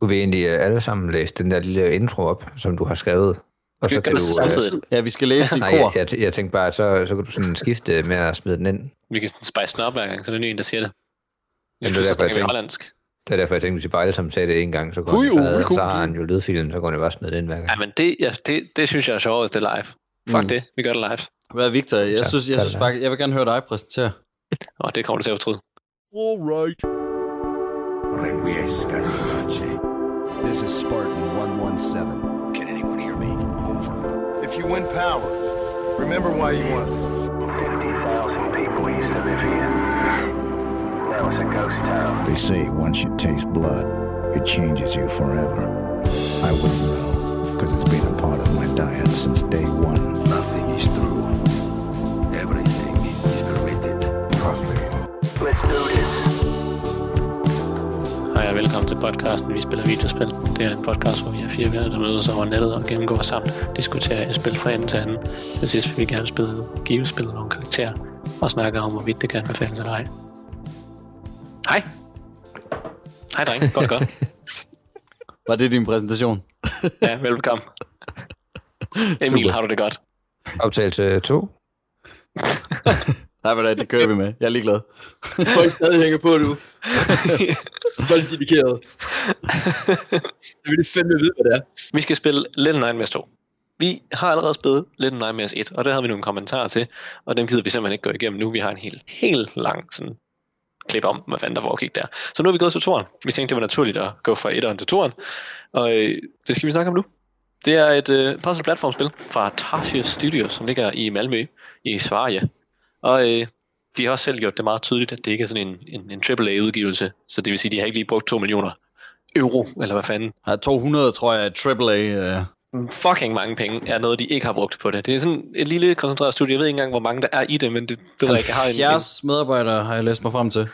Skulle vi egentlig øh, alle sammen læse den der lille intro op, som du har skrevet? Og så kan du... Samtidig. Ja, vi skal læse den i Nej, kor. jeg, jeg, jeg tænkte bare, at så, så kan du sådan skifte med at smide den ind. Vi kan sådan spice den op hver gang, så det er ny en, der siger det. Jamen, Jeg det er synes, derfor, det jeg er tænkte- hollandsk. Det er derfor, jeg tænkte, hvis I bare alle sammen sagde det en gang, så, går Ui, han, ui, så, ui, så har han jo lydfilen, så går han jo bare smide den ind hver gang. Ja, men det, ja, det, det synes jeg er sjovt, hvis det er live. Fuck Mm. det, vi gør det live. Hvad er Victor? Jeg Så, synes, jeg synes det. faktisk, jeg vil gerne høre dig præsentere. Og det kommer du til at fortryde. All right. Requiescat in pace. This is Spartan 117. Can anyone hear me? Over. If you win power, remember why you won. 50,000 people used to live here. Now it's a ghost town. They say once you taste blood, it changes you forever. I wouldn't know, because it's been a part of my diet since day one. Nothing is true. Everything is permitted. Trust me. Let's do this. Og velkommen til podcasten Vi spiller videospil. Det er en podcast, hvor vi er fire venner, der mødes over nettet og gennemgår sammen, diskuterer et spil fra ende til anden. Til sidst vil vi gerne spille, give spillet nogle karakterer og snakke om, hvorvidt det kan anbefales eller ej. Hej. Hej drenge, godt godt. Var det din præsentation? Ja, velkommen. Emil, Super. har du det godt? Optagelse 2. Nej, hvad det kører vi med. Jeg er ligeglad. Folk stadig hænger på nu. så er de dedikeret. Jeg vil lige fandme vide, hvad det er. Vi skal spille Little Nightmares 2. Vi har allerede spillet Little Nightmares 1, og det havde vi nogle kommentarer til, og dem gider vi simpelthen ikke gå igennem nu. Vi har en helt, helt lang sådan, klip om, hvad fanden der foregik der. Så nu er vi gået til toren. Vi tænkte, det var naturligt at gå fra etteren til toren, og øh, det skal vi snakke om nu. Det er et øh, puzzle platformspil fra Tarsius Studios, som ligger i Malmø i Sverige. Og øh, de har også selv gjort det meget tydeligt, at det ikke er sådan en, en, en AAA-udgivelse, så det vil sige, at de har ikke lige brugt 2 millioner euro, eller hvad fanden, har 200, tror jeg, AAA. Uh... fucking mange penge er noget, de ikke har brugt på det. Det er sådan et lille koncentreret studie. Jeg ved ikke engang, hvor mange der er i det, men det, det, ved jeg ikke. Jeg har en, en, 70 medarbejdere har jeg læst mig frem til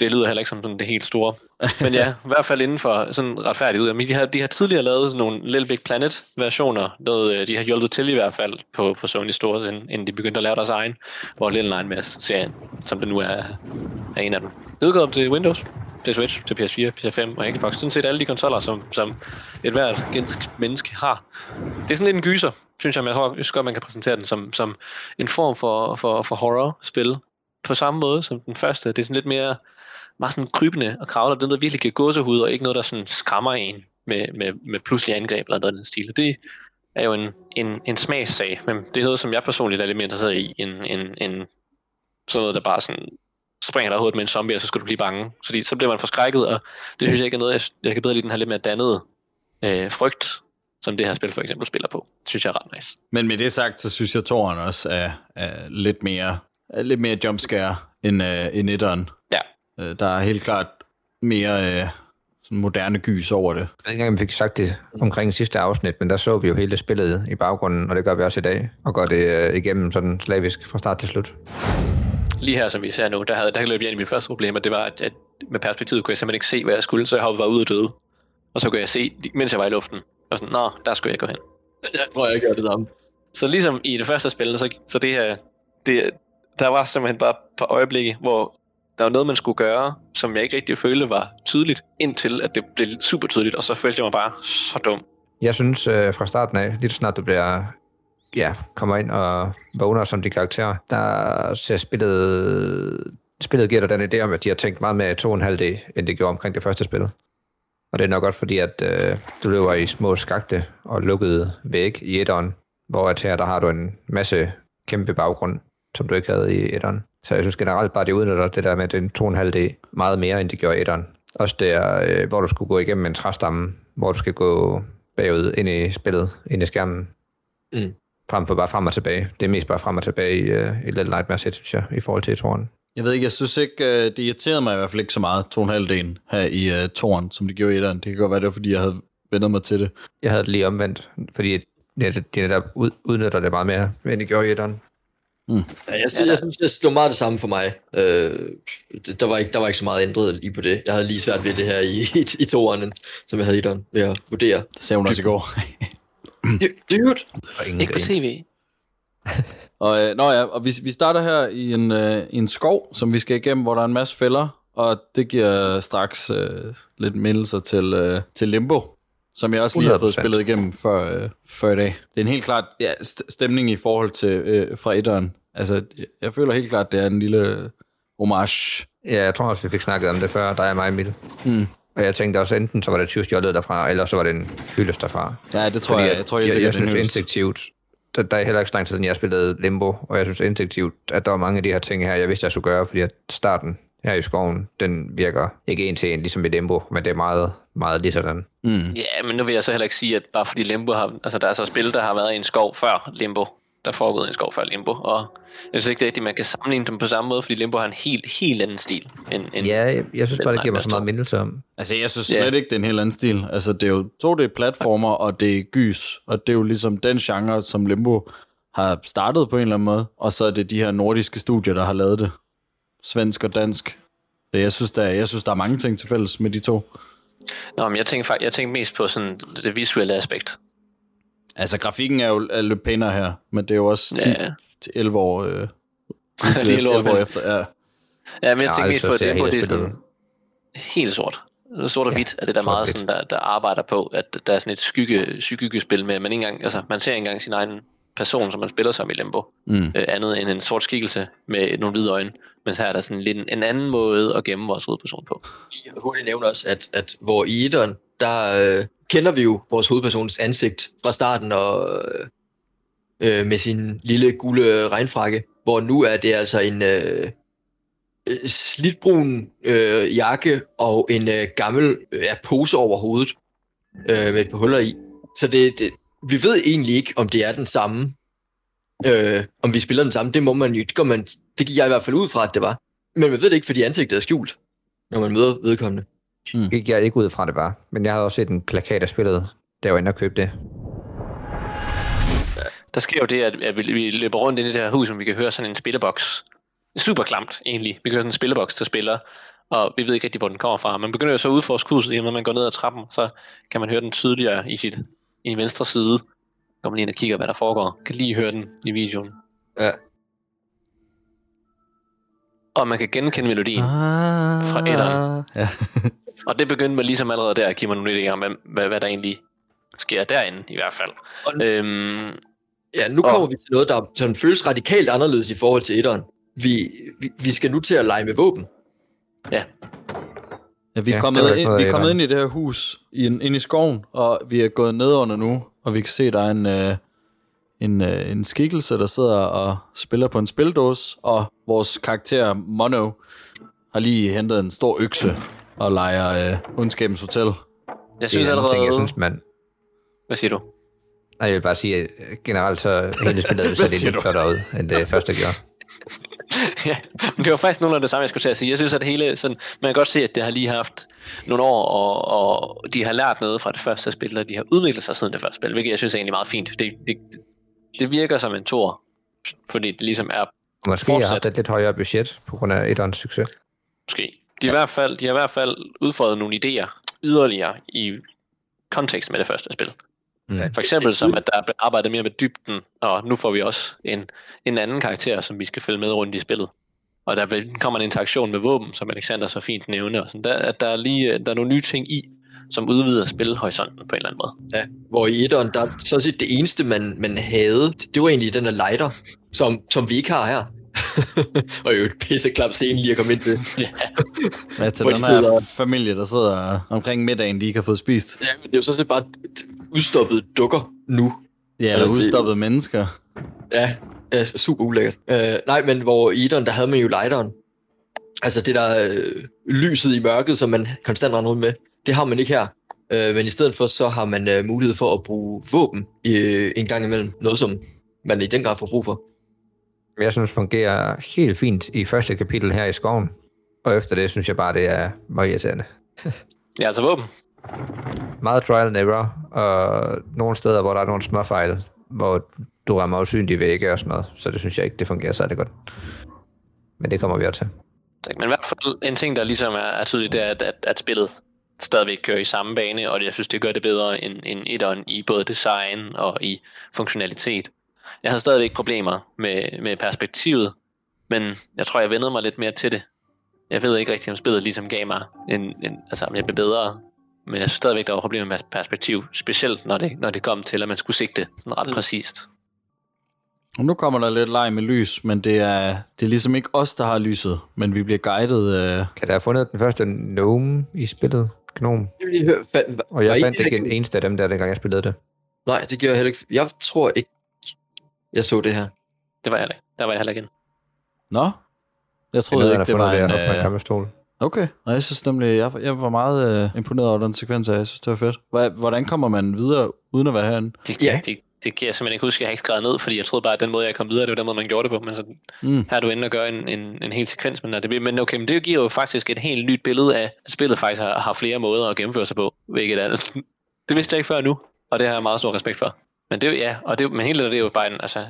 det lyder heller ikke som sådan det helt store. Men ja, i hvert fald inden for sådan retfærdigt ud. Men de har, de har tidligere lavet sådan nogle Little Big Planet versioner. Noget, øh, de har hjulpet til i hvert fald på, på Sony Store, inden, de begyndte at lave deres egen. Hvor Little Nightmares-serien, som det nu er, er en af dem. Det udgår til Windows, til Switch, til PS4, PS5 og Xbox. Sådan set alle de konsoller, som, som et hvert menneske har. Det er sådan lidt en gyser, synes jeg, men jeg tror jeg godt, man kan præsentere den som, som en form for, for, for horror-spil. På samme måde som den første. Det er sådan lidt mere meget sådan krybende og kravler. Det er noget, der virkelig giver gåsehud, og ikke noget, der sådan skræmmer en med, med, med pludselig angreb eller noget den stil. Og det er jo en, en, en smagssag, men det er noget, som jeg personligt er lidt mere interesseret i, end, end, end sådan noget, der bare sådan springer dig hovedet med en zombie, og så skal du blive bange. Fordi så bliver man forskrækket, og det synes jeg ikke er noget, jeg, jeg kan bedre lide den her lidt mere dannede øh, frygt, som det her spil for eksempel spiller på. Det synes jeg er ret nice. Men med det sagt, så synes jeg, at også er, er lidt mere, er lidt mere jumpscare end, uh, end etteren. Uh, der er helt klart mere uh, sådan moderne gys over det. Jeg ved ikke engang, fik sagt det omkring sidste afsnit, men der så vi jo hele spillet i baggrunden, og det gør vi også i dag, og går det øh, igennem sådan slavisk fra start til slut. lige her, som vi ser nu, der, havde, der løb jeg ind i mit første problem, og det var, at, at med perspektivet kunne jeg simpelthen ikke se, hvad jeg skulle, så jeg hoppede bare ud og døde. Og så kunne jeg se, mens jeg var i luften, og sådan, nå, der skulle jeg gå hen. Jeg tror, jeg gør det samme. Så ligesom i det første spil, så, så det her, det, der var simpelthen bare et par øjeblikke, hvor der var noget, man skulle gøre, som jeg ikke rigtig følte var tydeligt, indtil at det blev super tydeligt, og så følte jeg mig bare så dum. Jeg synes øh, fra starten af, lige så snart du bliver, ja, kommer ind og vågner som de karakterer, der ser spillet, spillet giver dig den idé om, at de har tænkt meget mere 2,5D, end det gjorde omkring det første spil. Og det er nok godt fordi, at øh, du løber i små skagte og lukkede væg i etteren, hvor at her der har du en masse kæmpe baggrund, som du ikke havde i etteren. Så jeg synes generelt bare, det udnytter det der med den 2,5D meget mere, end det gjorde i etteren. Også der, øh, hvor du skulle gå igennem en træstamme, hvor du skal gå bagud ind i spillet, ind i skærmen. Mm. Frem for bare frem og tilbage. Det er mest bare frem og tilbage i, uh, i Little Nightmares 1, synes jeg, i forhold til toren. Jeg ved ikke, jeg synes ikke, øh, det irriterede mig i hvert fald ikke så meget, to og en halv delen her i uh, toren, som det gjorde i etteren. Det kan godt være, det var, fordi jeg havde vendt mig til det. Jeg havde det lige omvendt, fordi de netop ud, udnytter det meget mere, end de gjorde i etteren. Ja, jeg, synes, jeg synes, det var meget det samme for mig. Øh, det- der, var ikke, der var ikke så meget ændret lige på det. Jeg havde lige svært ved det her i, i, i toeren, som jeg havde i den, ved at vurdere. Det sagde hun også i går. Dude! Ikke på tv. Og, øh, nå ja, og vi, vi starter her i en, øh, i en skov, som vi skal igennem, hvor der er en masse fælder. og det giver straks øh, lidt mindelser til, øh, til Limbo, som jeg også lige har fået 100%. spillet igennem før, øh, før i dag. Det er en helt klart ja, st- stemning i forhold til øh, fra etteren. Altså, jeg føler helt klart, det er en lille homage. Ja, jeg tror også, vi fik snakket om det før, der er mig Emil. Mm. Og jeg tænkte også, enten så var det tyvstjålet derfra, eller så var det en hyldest derfra. Ja, det tror Fordi jeg. Jeg tror jeg, jeg det er en synes instinktivt, der, der er heller ikke så lang tid siden, jeg spillede Limbo, og jeg synes instinktivt, at der var mange af de her ting her, jeg vidste, jeg skulle gøre, fordi at starten her i skoven, den virker ikke en til en, ligesom i Limbo, men det er meget, meget lige sådan. Mm. Ja, men nu vil jeg så heller ikke sige, at bare fordi Limbo har... Altså, der er så spil, der har været i en skov før Limbo. Der er foregået i en skov før Limbo. Og jeg synes ikke rigtigt, man kan sammenligne dem på samme måde, fordi Limbo har en helt, helt anden stil. End, end Ja, jeg, jeg synes bare, det giver mig så meget mindelse om. Altså, jeg synes slet ikke, det er en helt anden stil. Altså, det er jo 2D-platformer, og det er gys, og det er jo ligesom den genre, som Limbo har startet på en eller anden måde, og så er det de her nordiske studier, der har lavet det. Svensk og dansk. Så jeg synes, der, jeg synes, der er mange ting til fælles med de to. Nå, men jeg tænker, faktisk, jeg tænker mest på sådan det visuelle aspekt. Altså, grafikken er jo er lidt pænere her, men det er jo også 10 Ja. til 11 år, øh, 11 11 år år vel. efter. Ja. Ja, men jeg tænker mest på, at det, det er sådan helt sort. Sort og Ja, hvidt er det der meget sådan, der, der arbejder på, at der er sådan et skygge, skyggespil med, man, ikke engang, altså, man ser ikke engang sin egen person, som man spiller som i Limbo, Mm. øh, andet end en sort skikkelse med nogle hvide øjne. Men her er der sådan lidt en, en anden måde at gemme vores hovedperson på. Jeg vil hurtigt nævne også, at, at hvor i etteren, der øh, kender vi jo vores hovedpersons ansigt fra starten, og øh, øh, med sin lille gule regnfrakke, hvor nu er det altså en øh, øh slidbrun øh, jakke og en øh, gammel øh, ja, pose over hovedet øh, med et par huller i. Så det, det, vi ved egentlig ikke, om det er den samme, øh, om vi spiller den samme. Det må man jo, det, går man, det gik jeg i hvert fald ud fra, at det var. Men man ved det ikke, fordi ansigtet er skjult, når man møder vedkommende. Gik jeg ikke ud fra det bare, men jeg havde også set en plakat af spillet, der var inde og købte det. Der sker jo det, at, at vi, vi løber rundt ind i det her hus, og vi kan høre sådan en spilleboks. Super klamt, egentlig. Vi kan høre sådan en spilleboks, der spiller, og vi ved ikke rigtig, hvor den kommer fra. Man begynder jo så at udforske huset, når man går ned ad trappen, så kan man høre den tydeligere i sit i venstre side. Går man lige ind og kigger, hvad der foregår. Kan lige høre den i videoen. Ja. Og man kan genkende melodien. Ah, Fra etteren. Ja. Og det begyndte man ligesom allerede der at give mig nogle idéer om, hvad, hvad, hvad der egentlig sker derinde i hvert fald. Og- Øhm, Ja, nu Og- kommer vi til noget, der sådan føles radikalt anderledes i forhold til etteren. Vi, vi, vi skal nu til at lege med våben. ja, Ja, vi er, Ja, kommet, ind, vi er kommet ind i det her hus, i en, ind i skoven, og vi er gået ned under nu, og vi kan se, der er en, øh, en, øh, en skikkelse, der sidder og spiller på en spildås, og vores karakter Mono har lige hentet en stor økse og leger øh, Ondskabens Hotel. jeg Det synes er en anden allerede... ting, jeg synes, man... Hvad siger du? Nej, jeg vil bare sige, at generelt så hele spillet så det lidt flottere ud, end det første gjorde. ja, men det var faktisk nogenlunde det samme, jeg skulle til at sige. Jeg synes, at hele sådan, man kan godt se, at det har lige haft nogle år, og, og de har lært noget fra det første spil, og de har udviklet sig siden det første spil, hvilket jeg synes er egentlig meget fint. Det, det, det virker som en tor, fordi det ligesom er Måske har Fortsæt. haft et lidt højere budget på grund af etterens succes. måske. De, er i hvert fald, de har i hvert fald udfordret nogle idéer yderligere i kontekst med det første spil. Mm. For eksempel som, at der er arbejdet mere med dybden, og nu får vi også en, en anden karakter, som vi skal følge med rundt i spillet. Og der kommer en interaktion med våben, som Alexander så fint nævner. Og sådan. Der, at der, er lige, der er nogle nye ting i, som udvider spilhorisonten på en eller anden måde. Ja, hvor i etteren, der så set det eneste, man, man havde, det, det var egentlig den her lighter, som, som vi ikke har her. og jo et pisseklap scene lige at komme ind til. Ja, Ja, til Hvor den de her sidder- familie, der sidder omkring middagen, de ikke har fået spist. Ja, men det er jo så set bare udstoppede dukker nu. Ja, eller Altså, det- udstoppede mennesker. Ja, ja super ulækkert. Uh, nej, men hvor i etteren, der havde man jo lighteren. Altså det der øh, lyset i mørket, som man konstant render rundt med, det har man ikke her. Uh, men i stedet for, så har man uh, mulighed for at bruge våben uh, en gang imellem. Noget, som man i den grad får brug for. Jeg synes, fungerer helt fint i første kapitel her i skoven. Og efter det synes jeg bare, det er meget irriterende. ja altså våben. Meget trial and error, og nogle steder, hvor der er nogle småfejl, hvor du rammer usynlige vægge og sådan noget. Så det synes jeg ikke, det fungerer særlig godt. Men det kommer vi også til. Tak, Men i hvert fald en ting, der ligesom er, er tydeligt, det er, at, at, at spillet stadigvæk kører i samme bane, og jeg synes, det gør det bedre end, end etteren i både design og i funktionalitet. Jeg havde stadigvæk problemer med, med perspektivet, men jeg tror, jeg vendede mig lidt mere til det jeg ved ikke rigtig, om spillet ligesom gav mig en, en altså om jeg blev bedre. Men jeg synes stadigvæk, der var problemer med perspektiv, specielt når det, når det kom til, at man skulle sigte sådan ret mm. præcist. Og nu kommer der lidt leg med lys, men det er, det er ligesom ikke os, der har lyset, men vi bliver guidet. Øh... Kan der have fundet den første gnome i spillet? Gnome. Jeg vil lige høre, fa- Og jeg fandt ikke en eneste af dem der, dengang jeg spillede det. Nej, det gjorde jeg heller ikke. Jeg tror ikke, jeg så det her. Det var jeg ikke. Der var jeg heller ikke. Nå? Jeg Jeg troede troede, ikke, det var en... Øh... campingstol. Okay, og jeg synes nemlig, jeg, jeg var meget øh, imponeret over den sekvens, og jeg synes, det var fedt. Hvordan kommer man videre, uden at være herinde? Det, Ja. det, det, kan jeg simpelthen ikke huske. Jeg har ikke skrevet ned, fordi jeg troede bare, at den måde, jeg kom videre, det var den måde, man gjorde det på. Men så, Mm. her er du inde og gør en, en, en hel sekvens. Men, det, men okay, men det giver jo faktisk et helt nyt billede af, at spillet faktisk har, har flere måder at gennemføre sig på. Hvilket er, det vidste jeg ikke før nu, og det har jeg meget stor respekt for. Men det er jo, ja, og det, men hele det, det er jo bare en, altså,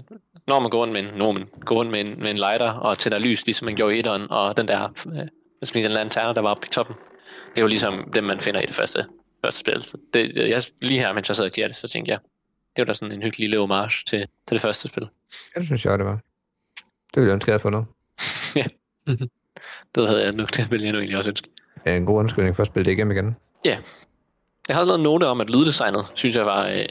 når man går rundt med en, når man går rundt med en, med en lighter og tænder lys, ligesom man gjorde i etteren, og den der, øh, sige, den lanterne, der var oppe i toppen, det er jo ligesom dem, man finder i det første, første spil. Så det, jeg, lige her, mens jeg sad og det, så tænkte jeg, det var da sådan en hyggelig lille homage til, til det første spil. Ja, det synes jeg, det var. Det ville jeg ønske, jeg havde fundet. Det havde jeg nu til at ville jeg nu egentlig også ønske. Er en god undskyldning for at spille det igennem igen. Jeg har lavet en note om, at lyddesignet, synes jeg var øh,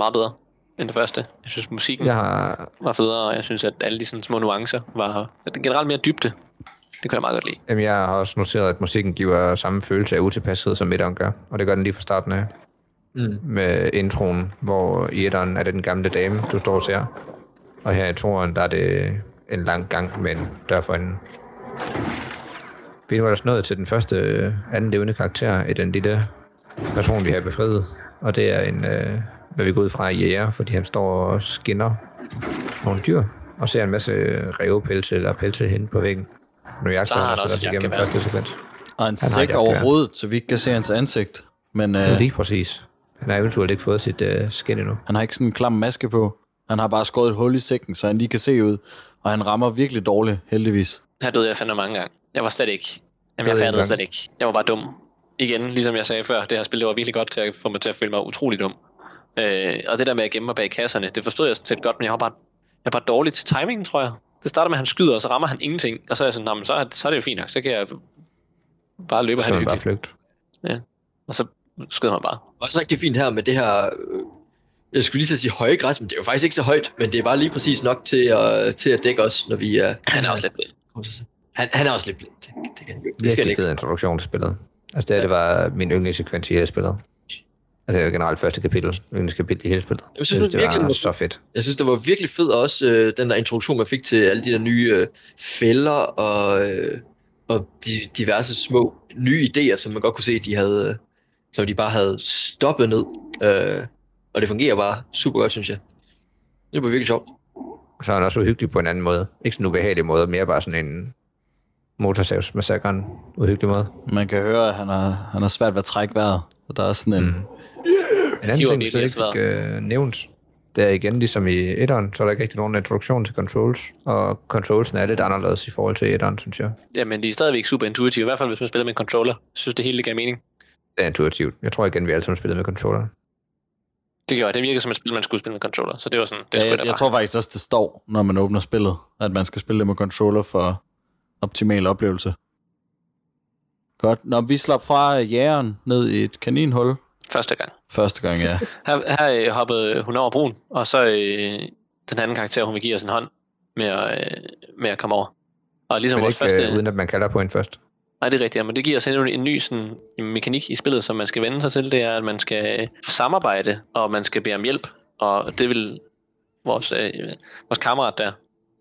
meget bedre end det første. Jeg synes, musikken Jeg har, var federe, og jeg synes, at alle de sådan små nuancer var generelt mere dybde. Det kunne jeg meget godt lide. jamen, jeg har også noteret, at musikken giver samme følelse af utilpashed, som etteren gør. Og det gør den lige fra starten af. Mm. Med introen, hvor i etteren er det den gamle dame, du står og ser. Og her i toeren, der er det en lang gang med en dør for enden. Vi er nu ellers nået til den første øh, anden levende karakter i den lille person, vi har befriet. Og det er en, øh, hvad vi går ud fra, er jæger, fordi han står og skinner nogle dyr, og ser en masse revepelse eller pelse hen på væggen. Nu jagter Så har han han også, også igennem første sekvens. Og en har sæk over hovedet, så vi ikke kan se hans ansigt. Men øh, Lige præcis. Han har eventuelt ikke fået sit øh, skin endnu. han har ikke sådan en klam maske på. Han har bare skåret et hul i sækken, så han lige kan se ud. Og han rammer virkelig dårligt, heldigvis. Her døde jeg fandme mange gange. Jeg var slet ikke... Jamen, jeg fattede slet ikke. Jeg var bare dum. Igen, ligesom jeg sagde før, det her spil det var virkelig godt til at få mig til at føle mig utrolig dum. Øh, og det der med at gemme mig bag kasserne, det forstod jeg sådan set godt, men jeg var bare, jeg var bare dårlig til timingen, tror jeg. Det starter med, at han skyder, og så rammer han ingenting. Og så er jeg sådan, "Nå, men så, er, så er det jo fint nok. Så kan jeg bare løbe og Så kan det man bare flygte. Og så skyder man bare. Også rigtig fint her med det her, øh, jeg skulle lige at sige høje græs, men det er jo faktisk ikke så højt, men det er bare lige præcis nok til at, til at dække os, når vi er... Han er også lidt blind. Han, han er også lidt blind. Det, det, kan, det skal Virkelig det fed introduktion til spillet. Altså det, her, det var min yndlingssekvens i hele spillet. Altså det jo generelt første kapitel, yndlingskapitel i hele spillet. Jeg synes synes, det virkelig, var så fedt. Jeg synes, det var virkelig fedt også, øh, den der introduktion, man fik til alle de der nye øh, fælder og, øh, og de diverse små nye idéer, som man godt kunne se, de havde, øh, som de bare havde stoppet ned. Øh, og det fungerer bare super godt, synes jeg. Det var virkelig sjovt. Og så er han også uhyggelig på en anden måde. Ikke sådan en ubehagelig måde, mere bare sådan en motorsavsmassakren uhyggelig måde. Man kan høre, at han har, han har svært ved at trække vejret. Så der er sådan en... Mm. En anden ting, så ikke fik øh, nævnt, det er igen ligesom i etteren, så er der ikke rigtig nogen introduktion til controls, og controlsen er lidt anderledes i forhold til etteren, synes jeg. Jamen, de er stadigvæk super intuitive, i hvert fald hvis man spiller med en controller. Jeg synes, det hele det gav mening. Det er intuitivt. Jeg tror igen, vi alle sammen spillede med controller. Det gjorde det virkede som et spil, man skulle spille med controller. Så det var sådan, det Ja, skulle jeg, jeg tror faktisk også, det står, når man åbner spillet, at man skal spille det med controller for optimal oplevelse. Godt. Når vi slap fra jægeren ned i et kaninhul Første gang. første gang, ja. Her, her øh, hoppede hun over broen, og så øh, den anden karakter, hun vil give os en hånd med at, øh, med at komme over. Og ligesom Men vores ikke første... øh, uden at man kalder på en først. Nej, det er rigtigt, ja, men det giver os en, en ny sådan, en mekanik i spillet, som man skal vende sig til. Det er, at man skal samarbejde, og man skal bede om hjælp. Og det vil vores, øh, vores kammerat der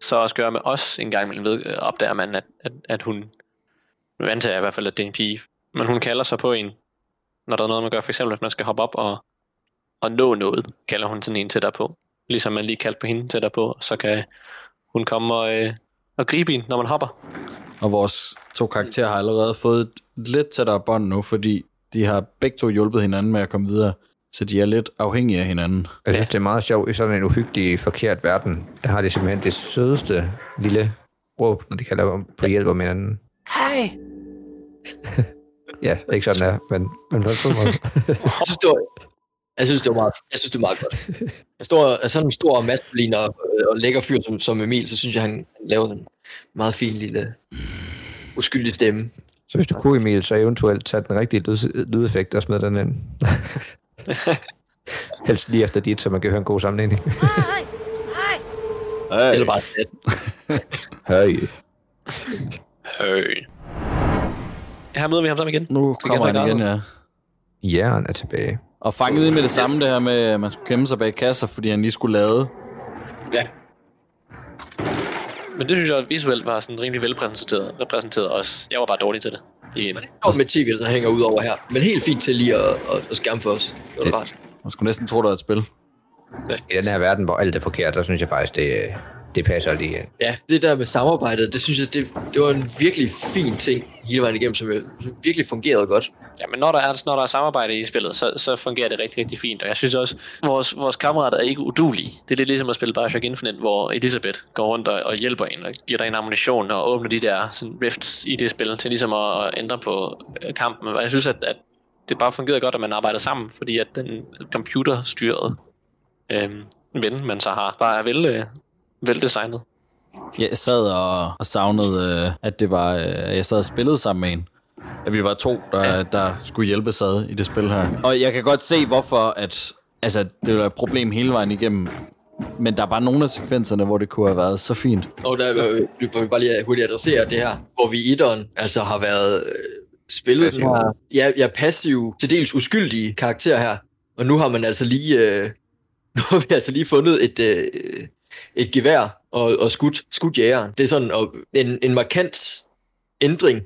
så også gøre med os en gang imellem. Ved, øh, opdager man, at, at, at hun... Nu antager jeg i hvert fald, at det er en pige. Men hun kalder sig på en, når der er noget, man gør. For eksempel, hvis man skal hoppe op og, og nå noget, kalder hun sådan en tættere på. Ligesom man lige kaldte på hende tættere på, så kan hun komme og, øh, og gribe en, når man hopper. Og vores to karakterer har allerede fået et lidt tættere bånd nu, fordi de har begge to hjulpet hinanden med at komme videre. Så de er lidt afhængige af hinanden. Jeg synes, det er meget sjovt i sådan en uhyggelig, forkert verden. Der har de simpelthen det sødeste lille råb, når de kalder om på hjælp om hinanden. Hej! Ja, ikke sådan der, men, men på en god måde. Jeg synes, det var, jeg synes, det var meget, jeg synes, det var meget godt. Jeg står, sådan en stor maskulin og, og lækker fyr som, som Emil, så synes jeg, han laver en meget fin lille uskyldig stemme. Så hvis du kunne, Emil, så eventuelt tage den rigtige lyd, lydeffekt og smide den ind. Helst lige efter dit, så man kan høre en god sammenligning. Hey. Eller bare sat. Hey. Høj. Her møder vi ham sammen igen. Nu kommer han igen, Castle. ja. Jern er tilbage. Og fanget i med det samme, det her med, at man skulle kæmpe sig bag kasser, fordi han lige skulle lade. Ja. Men det synes jeg visuelt var sådan rimelig velpræsenteret repræsenteret også. Jeg var bare dårlig til det. Og med Tigger, der hænger ud over her. Men helt fint til lige at, at, at skærme for os. Det var Det- rart. Man skulle næsten tro, det var et spil. I den her verden, hvor alt er forkert, der synes jeg faktisk, det, det passer lige ind. Ja, det der med samarbejdet, det synes jeg, det, det var en virkelig fin ting hele vejen igennem, som, som virkelig fungerede godt. Ja, men når der er, når der er samarbejde i spillet, så, så fungerer det rigtig, rigtig fint. Og jeg synes også, vores, vores kammerater er ikke udulige. Det er lidt ligesom at spille Bioshock Infinite, hvor Elisabeth går rundt og, og hjælper en og giver dig en ammunition og åbner de der sådan, rifts i det spil til ligesom at, at ændre på øh, kampen. Og jeg synes, at, at det bare fungerede godt, at man arbejder sammen, fordi at den computerstyrede øh, ven, man så har, bare er vel, øh, veldesignet. Jeg sad og, og savnede, øh, at det var, øh, jeg sad og spillede sammen med en. At vi var to, der, ja. der skulle hjælpe sad i det spil her. Og jeg kan godt se, hvorfor at, altså, det var et problem hele vejen igennem. Men der er bare nogle af sekvenserne, hvor det kunne have været så fint. Og der øh, vil vi bare lige hurtigt adressere det her, hvor vi i etteren altså har været øh, spillet Passiv. den her, ja, ja, passiv, til dels uskyldige karakter her. Og nu har man altså lige, øh, nu har vi altså lige fundet et, øh, et gevær og, og skudt, skudt jægeren. Det er sådan og en, en markant ændring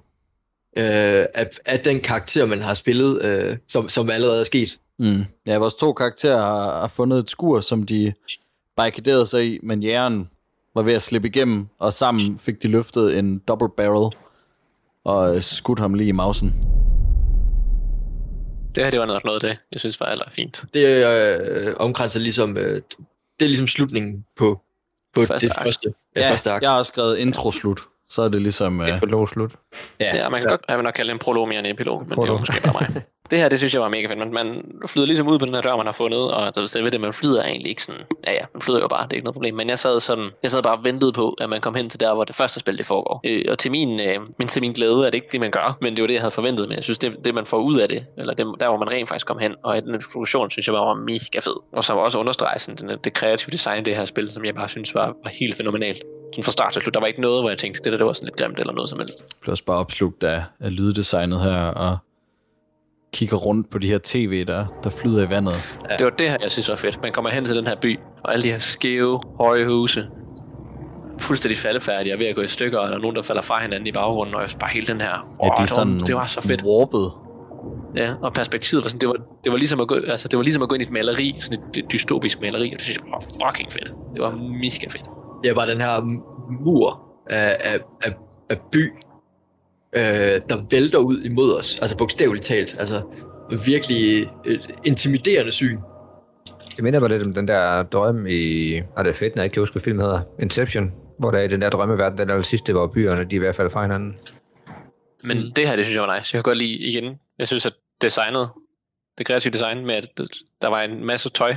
øh, af, af den karakter, man har spillet, øh, som, som allerede er sket. Mm. Ja, vores to karakterer har, har fundet et skur, som de barrikaderede sig i, men jægeren var ved at slippe igennem, og sammen fik de løftet en double barrel og øh, skudt ham lige i mausen. Det her, det var noget, noget af det, jeg synes var aller fint. Det øh, omkranser ligesom, øh, det er ligesom slutningen på, på Første det akt. første, ja, første akt. jeg har også skrevet intro-slut. Så er det ligesom... Øh, Epilog slut. ja, Ja, man kan ja. godt jeg vil nok kalde det en prolog mere end en epilog, men det er jo Prolog. måske bare mig. Det her, det synes jeg var mega fedt. Man, man flyder ligesom ud på den her dør, man har fundet, og så så ved det, man flyder egentlig ikke sådan. Ja, ja, man flyder jo bare, det er ikke noget problem. Men jeg sad sådan, jeg sad bare og ventede på, at man kom hen til der, hvor det første spil det foregår. Øh, og til min, øh, min, til min glæde er det ikke det, man gør, men det var det, jeg havde forventet. Men jeg synes, det, det man får ud af det, eller det, der, hvor man rent faktisk kom hen, og den introduktion, synes jeg bare var mega fed. Og så var også understreget sådan, den, det kreative design i det her spil, som jeg bare synes var, var helt fænomenalt. Sådan fra start til slut, der var ikke noget, hvor jeg tænkte, det der det var sådan lidt grimt eller noget som helst. blev også bare opslugt af, af lyddesignet her, og kigger rundt på de her tv, der, der flyder i vandet. Ja. Det var det her, jeg synes var fedt. Man kommer hen til den her by, og alle de her skæve, høje huse, fuldstændig faldefærdige og ved at gå i stykker, og der er nogen, der falder fra hinanden i baggrunden, og bare hele den her, Ja, åh, de er det, sådan var, det var så fedt. warpet. Ja, og perspektivet var sådan, det var, det var ligesom at gå, altså, det var ligesom at gå ind i et maleri, sådan et dystopisk maleri, og det synes jeg var fucking fedt. Det var mega fedt. Det er bare den her mur af, af, af, af by, øh, der vælter ud imod os. Altså bogstaveligt talt. Altså virkelig et intimiderende syn. Det minder mig lidt om den der drøm i... Og det er fedt, når jeg ikke kan huske, hvad filmen hedder. Inception. Hvor der er i den der drømmeverden, den der sidste, hvor byerne de er i hvert fald fra hinanden. Men mm. det her, det synes jeg var nice. Jeg kan godt lide igen. Jeg synes, at designet, det kreative design med, at der var en masse tøj,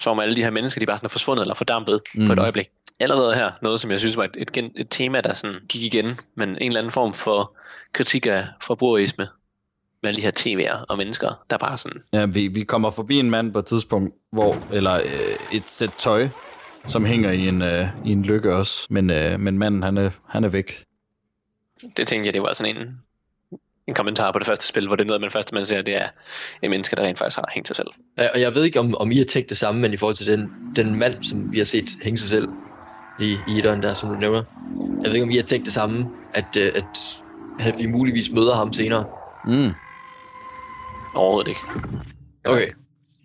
som alle de her mennesker, de bare sådan er forsvundet eller fordampet mm. på et Mm. øjeblik. Allerede her, noget som jeg synes var et, et, et tema, der sådan gik igen, men en eller anden form for kritik af forbrugerisme med alle de her TV'er og mennesker, der bare sådan, Ja, vi, vi kommer forbi en mand på et tidspunkt, hvor, eller øh, et sæt tøj, som hænger i en, øh, i en lykke også. Men, øh, men manden, han er, han er væk. det tænkte jeg, det var sådan en, en kommentar på det første spil, hvor det er noget, man første man ser, det er en menneske, der rent faktisk har hængt sig selv. Ja, Og jeg ved ikke, om, om I har tænkt det samme, men i forhold til den, den mand, som vi har set hænge sig selv i, i etteren der, som du nævner. Jeg ved ikke, om I har tænkt det samme, at, øh, at, at vi muligvis møder ham senere. Mm. Overhovedet ikke. Okay.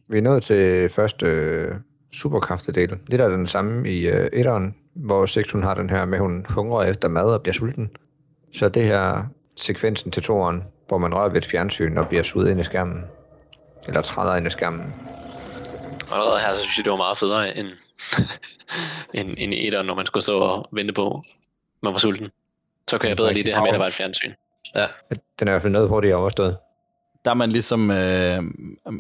Vi er nået til første øh, superkraftedel. Det der er den samme i øh, etteren, hvor Six hun har den her med, at hun hungrer efter mad og bliver sulten. Så det her sekvensen til toeren, hvor man rører ved et fjernsyn og bliver suget ind i skærmen. Eller træder ind i skærmen. Og allerede her, så synes jeg, det var meget federe end, end, end i etteren, når man skulle stå og vente på, man var sulten. Så kan jeg bedre lide det her med, at der var et fjernsyn. Den er i hvert fald noget hurtigere overstået. Der er man ligesom, øh,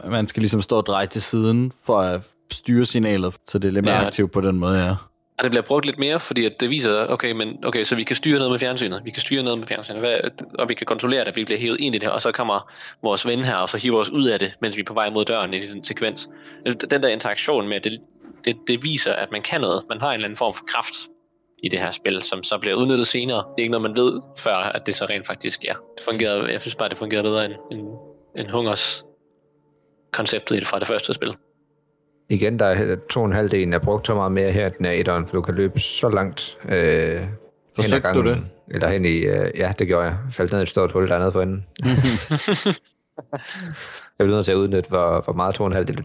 man skal ligesom stå og dreje til siden for at styre signalet, så det er lidt mere Ja. aktivt på den måde, ja. Og det bliver brugt lidt mere, fordi at det viser, okay, men okay, så vi kan styre noget med fjernsynet, vi kan styre noget med fjernsynet, hvad, og vi kan kontrollere det, at vi bliver hævet ind i det, og så kommer vores ven her, og så hiver os ud af det, mens vi er på vej mod døren i den sekvens. Altså, den der interaktion med, det, det, det viser, at man kan noget. Man har en eller anden form for kraft i det her spil, som så bliver udnyttet senere. Det er ikke noget, man ved, før at det så rent faktisk er. Det fungerede, jeg synes bare, det fungerede bedre end, end, end Hungers konceptet i det fra det første spil. Igen, der er to og en halv delen er brugt så meget mere her, end er etteren, for du kan løbe så langt øh, Forsøgte du gangen. det? Eller hen i, øh, ja, det gjorde jeg. Faldt ned i et stort hul dernede for enden. jeg blev nødt til at udnytte, hvor, hvor meget to og en halv del du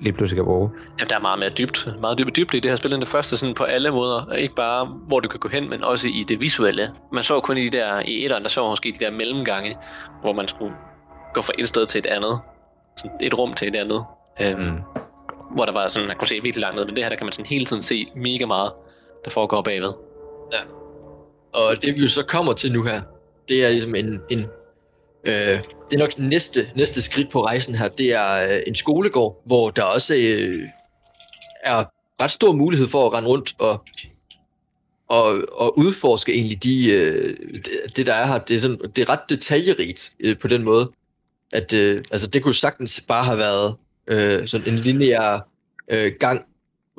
lige pludselig kan bruge. Jamen, der er meget mere dybt, meget dybt, dybt i det her spil end det første, sådan på alle måder. Ikke bare, hvor du kan gå hen, men også i det visuelle. Man så kun i de der, i etteren, der så man måske de der mellemgange, hvor man skulle gå fra et sted til et andet. Sådan et rum til et andet. Øhm, Mm. Hvor der var sådan, man kunne se virkelig langt ned, men det her, der kan man sådan hele tiden se mega meget, der foregår bagved. Ja. Og det vi jo så kommer til nu her, det er ligesom en, en øh, det er nok næste, næste skridt på rejsen her, det er øh, en skolegård, hvor der også øh, er ret stor mulighed for at rende rundt og, og, og udforske egentlig de, øh, det, det, der er her. Det er, sådan, det er ret detaljerigt øh, på den måde, at øh, altså, det kunne sagtens bare have været øh, sådan en lineær øh, gang,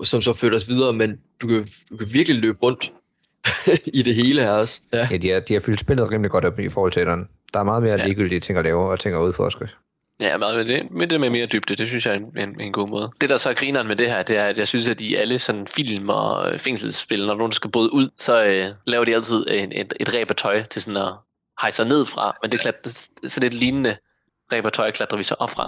som så fører os videre, men du kan, du kan virkelig løbe rundt i det hele her også. Ja. Ja, de har, de har fyldt spillet rimelig godt op i forhold til etteren. Der er meget mere Ja. ligegyldige ting at lave og ting at udforske. Ja, meget med det, med det med mere dybde, det synes jeg er en, en, en god måde. Det, der så er grineren med det her, det er, at jeg synes, at de alle sådan film og øh, fængselsspil, når nogen skal bryde ud, så øh, laver de altid en, et, et ræb af tøj til sådan at hejse sig ned fra, men det klatrer, så det lignende ræb af tøj klatrer vi så op fra.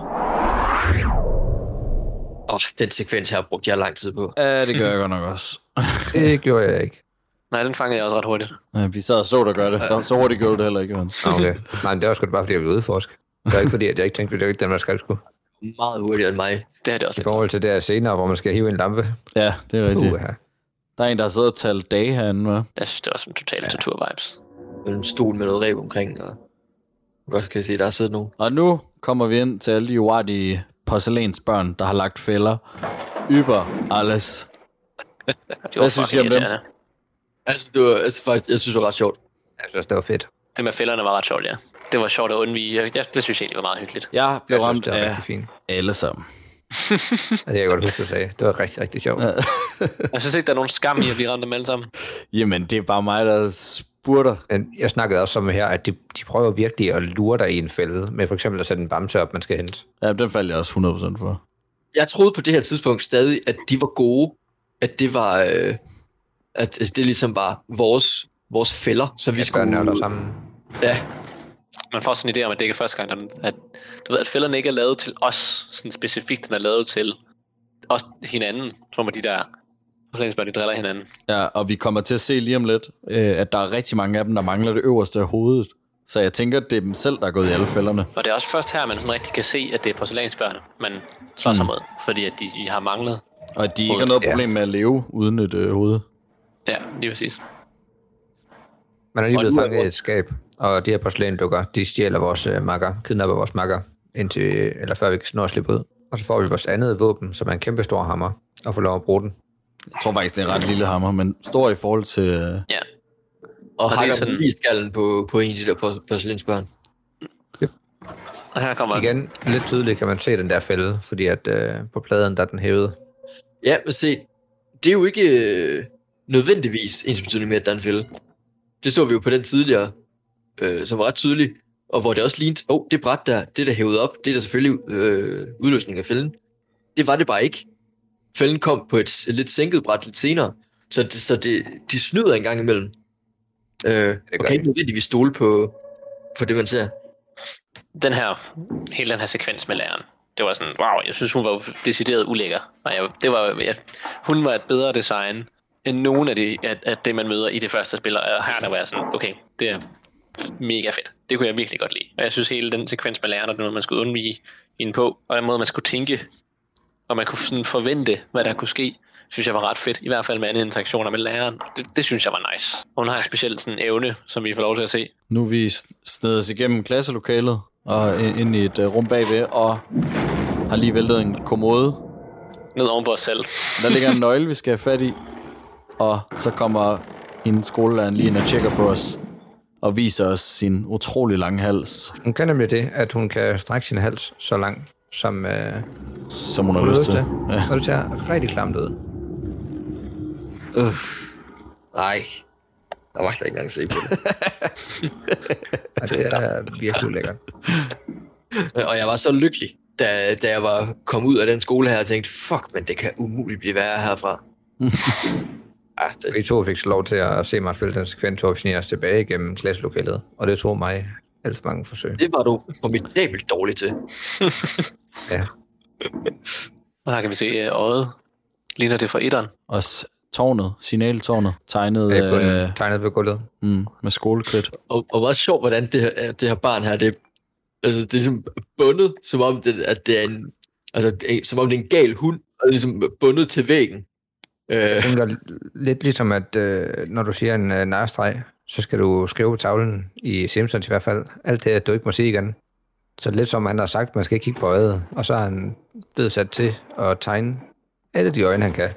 Og den sekvens her brugte jeg lang tid på. Ja, det gør jeg godt nok også. Det gjorde jeg ikke. Nej, den fangede jeg også ret hurtigt. Ja, vi sad og så dig gøre det. Så, så hurtigt gjorde du det heller ikke. Nå, Okay. Nej, men det var sgu da bare, fordi jeg ville udforske. Det var ikke fordi, at jeg ikke tænkte, at det var ikke den, man skal skulle. Meget hurtigere end mig. Det er det også I forhold til det her senere, hvor man skal hive en lampe. Ja, det er rigtigt. Uh, Der er en, der har siddet og talt dage herinde, med. Jeg synes, det var sådan totalt ja. tortur-vibes. Med en stol med noget ræb omkring, og godt kan jeg se, der er siddet nogen. Og nu kommer vi ind til alle de uartige porcelænsbørn, der har lagt fælder. Yber alles. Det Hvad synes I om dem? Altså, det var, altså faktisk, jeg synes, det var ret sjovt. jeg synes, det var fedt. Det med fælderne var ret sjovt, ja. Det var sjovt at undvige. Ja, det synes jeg egentlig var meget hyggeligt. Jeg blev Jeg synes, ramt det var af rigtig fint. alle sammen. Jeg kan godt huske, du sagde. Det var rigtig, rigtig sjovt. Jeg synes ikke, der er nogen skam i at blive ramt dem alle sammen. Jamen, det er bare mig, der spurter. Jeg snakkede også om her, at de, de prøver virkelig at lure dig i en fælde, med for eksempel at sætte en bamse op, man skal hente. Ja, den faldt jeg også 100% for. Jeg troede på det her tidspunkt stadig, at de var gode. At det var... Øh, at det ligesom var vores, vores fælder, som vi skal skulle... nørder sammen. Ja, Man får sådan en idé om, at det ikke er første gang, at, at, du ved, at fælderne ikke er lavet til os, sådan specifikt, den er lavet til os hinanden, som er de der, så længe de driller hinanden. Ja, og vi kommer til at se lige om lidt, øh, at der er rigtig mange af dem, der mangler det øverste af hovedet. Så jeg tænker, at det er dem selv, der er gået i alle fælderne. Og det er også først her, man sådan rigtig kan se, at det er porcelænsbørn, man slår sig Mm. mod, fordi at de, de har manglet. Og at de ikke har noget Ja. problem med at leve uden et øh, hoved. Ja, lige præcis. Man er lige blevet fanget i et skab, og de her porcelæn-dukker, de stjæler vores øh, makker, kidnapper vores makker, indtil, eller før vi kan nå at slippe ud. Og så får vi vores andet våben, som er en kæmpe stor hammer, og får lov at bruge den. Jeg tror faktisk, det er en ret lille hammer, men stor i forhold til... Øh, Ja. og, Og det er hakker sådan- lige skallen på, på en af de der por- porcelænsbørn. Og her kommer Igen, lidt tydeligt kan man se den der fælde, fordi at øh, på pladen, der er den hævet. Ja, men se, det er jo ikke øh, nødvendigvis ens betydning med, at der er en fælde. Det så vi jo på den tidligere, øh, som var ret tydelig, og hvor det også lignede, åh, oh, det bræt der, det der hævet op, det er der selvfølgelig øh, udløsning af fælden. Det var det bare ikke. Fælden kom på et lidt sænket bræt lidt senere, så, det, så det, de snyder en gang imellem. Øh, og gør kan ikke nødvendigvis stole på, på det, man ser. den her, hele den her sekvens med læreren. Det var sådan, wow, jeg synes, hun var decideret ulækker. Og jeg, det var, jeg, hun var et bedre design end nogen af det, af, af det, man møder i det første spil. Og her der var jeg sådan, okay, det er mega fedt. Det kunne jeg virkelig godt lide. Og jeg synes, hele den sekvens med læreren, og den måde, man skulle undvige hende på, og den måde, man skulle tænke, og man kunne sådan forvente, hvad der kunne ske, synes jeg var ret fedt. I hvert fald med andre interaktioner med læreren. Det, det synes jeg var nice. Og hun har en speciel sådan evne, som vi får lov til at se. nu er vi snedet os igennem klasselokalet og ind ind i et øh, rum bagved, og har lige væltet en kommode. Ned oven på os selv. Der ligger en nøgle, vi skal have fat i. og så kommer en skolelærer lige ind og tjekker på os, og viser os sin utrolig lange hals, Hun kan nemlig det, at hun kan strække sin hals så langt, som øh, som hun har lyst til. Ja. Og det ser rigtig klamt ud. Øh. Nej. Der var ikke engang se på det. Og det er virkelig ulækkert. og jeg var så lykkelig, da, da jeg var kommet ud af den skole her og tænkte, fuck, men det kan umuligt blive værre herfra. ja, det, Vi to fik så lov til at se mig spille den sekvens, hvor vi sniger os tilbage igennem klasselokalet. Og det tog mig alt for mange forsøg. det var du formidabelt dårlig til. Ja. Og her kan vi se øh, øjet. Ligner det fra etteren. Også tårnet, signaltårnet, tegnet Øh, på øh, tegnet på gulvet. mm, med skolekridt. Og, og hvor sjovt, hvordan det her, det her barn her, det, altså, det er ligesom bundet, som om det, at det er en, altså, det er, som om det er en gal hund, og ligesom bundet til væggen. Øh, Jeg tænker lidt ligesom, at øh, når du siger en øh, nærstreg, så skal du skrive på tavlen, i Simpsons i hvert fald, alt det, at du ikke må sige igen. Så lidt som han har sagt, man skal ikke kigge på øjet, og så er han blevet sat til at tegne alle de øjne, han kan,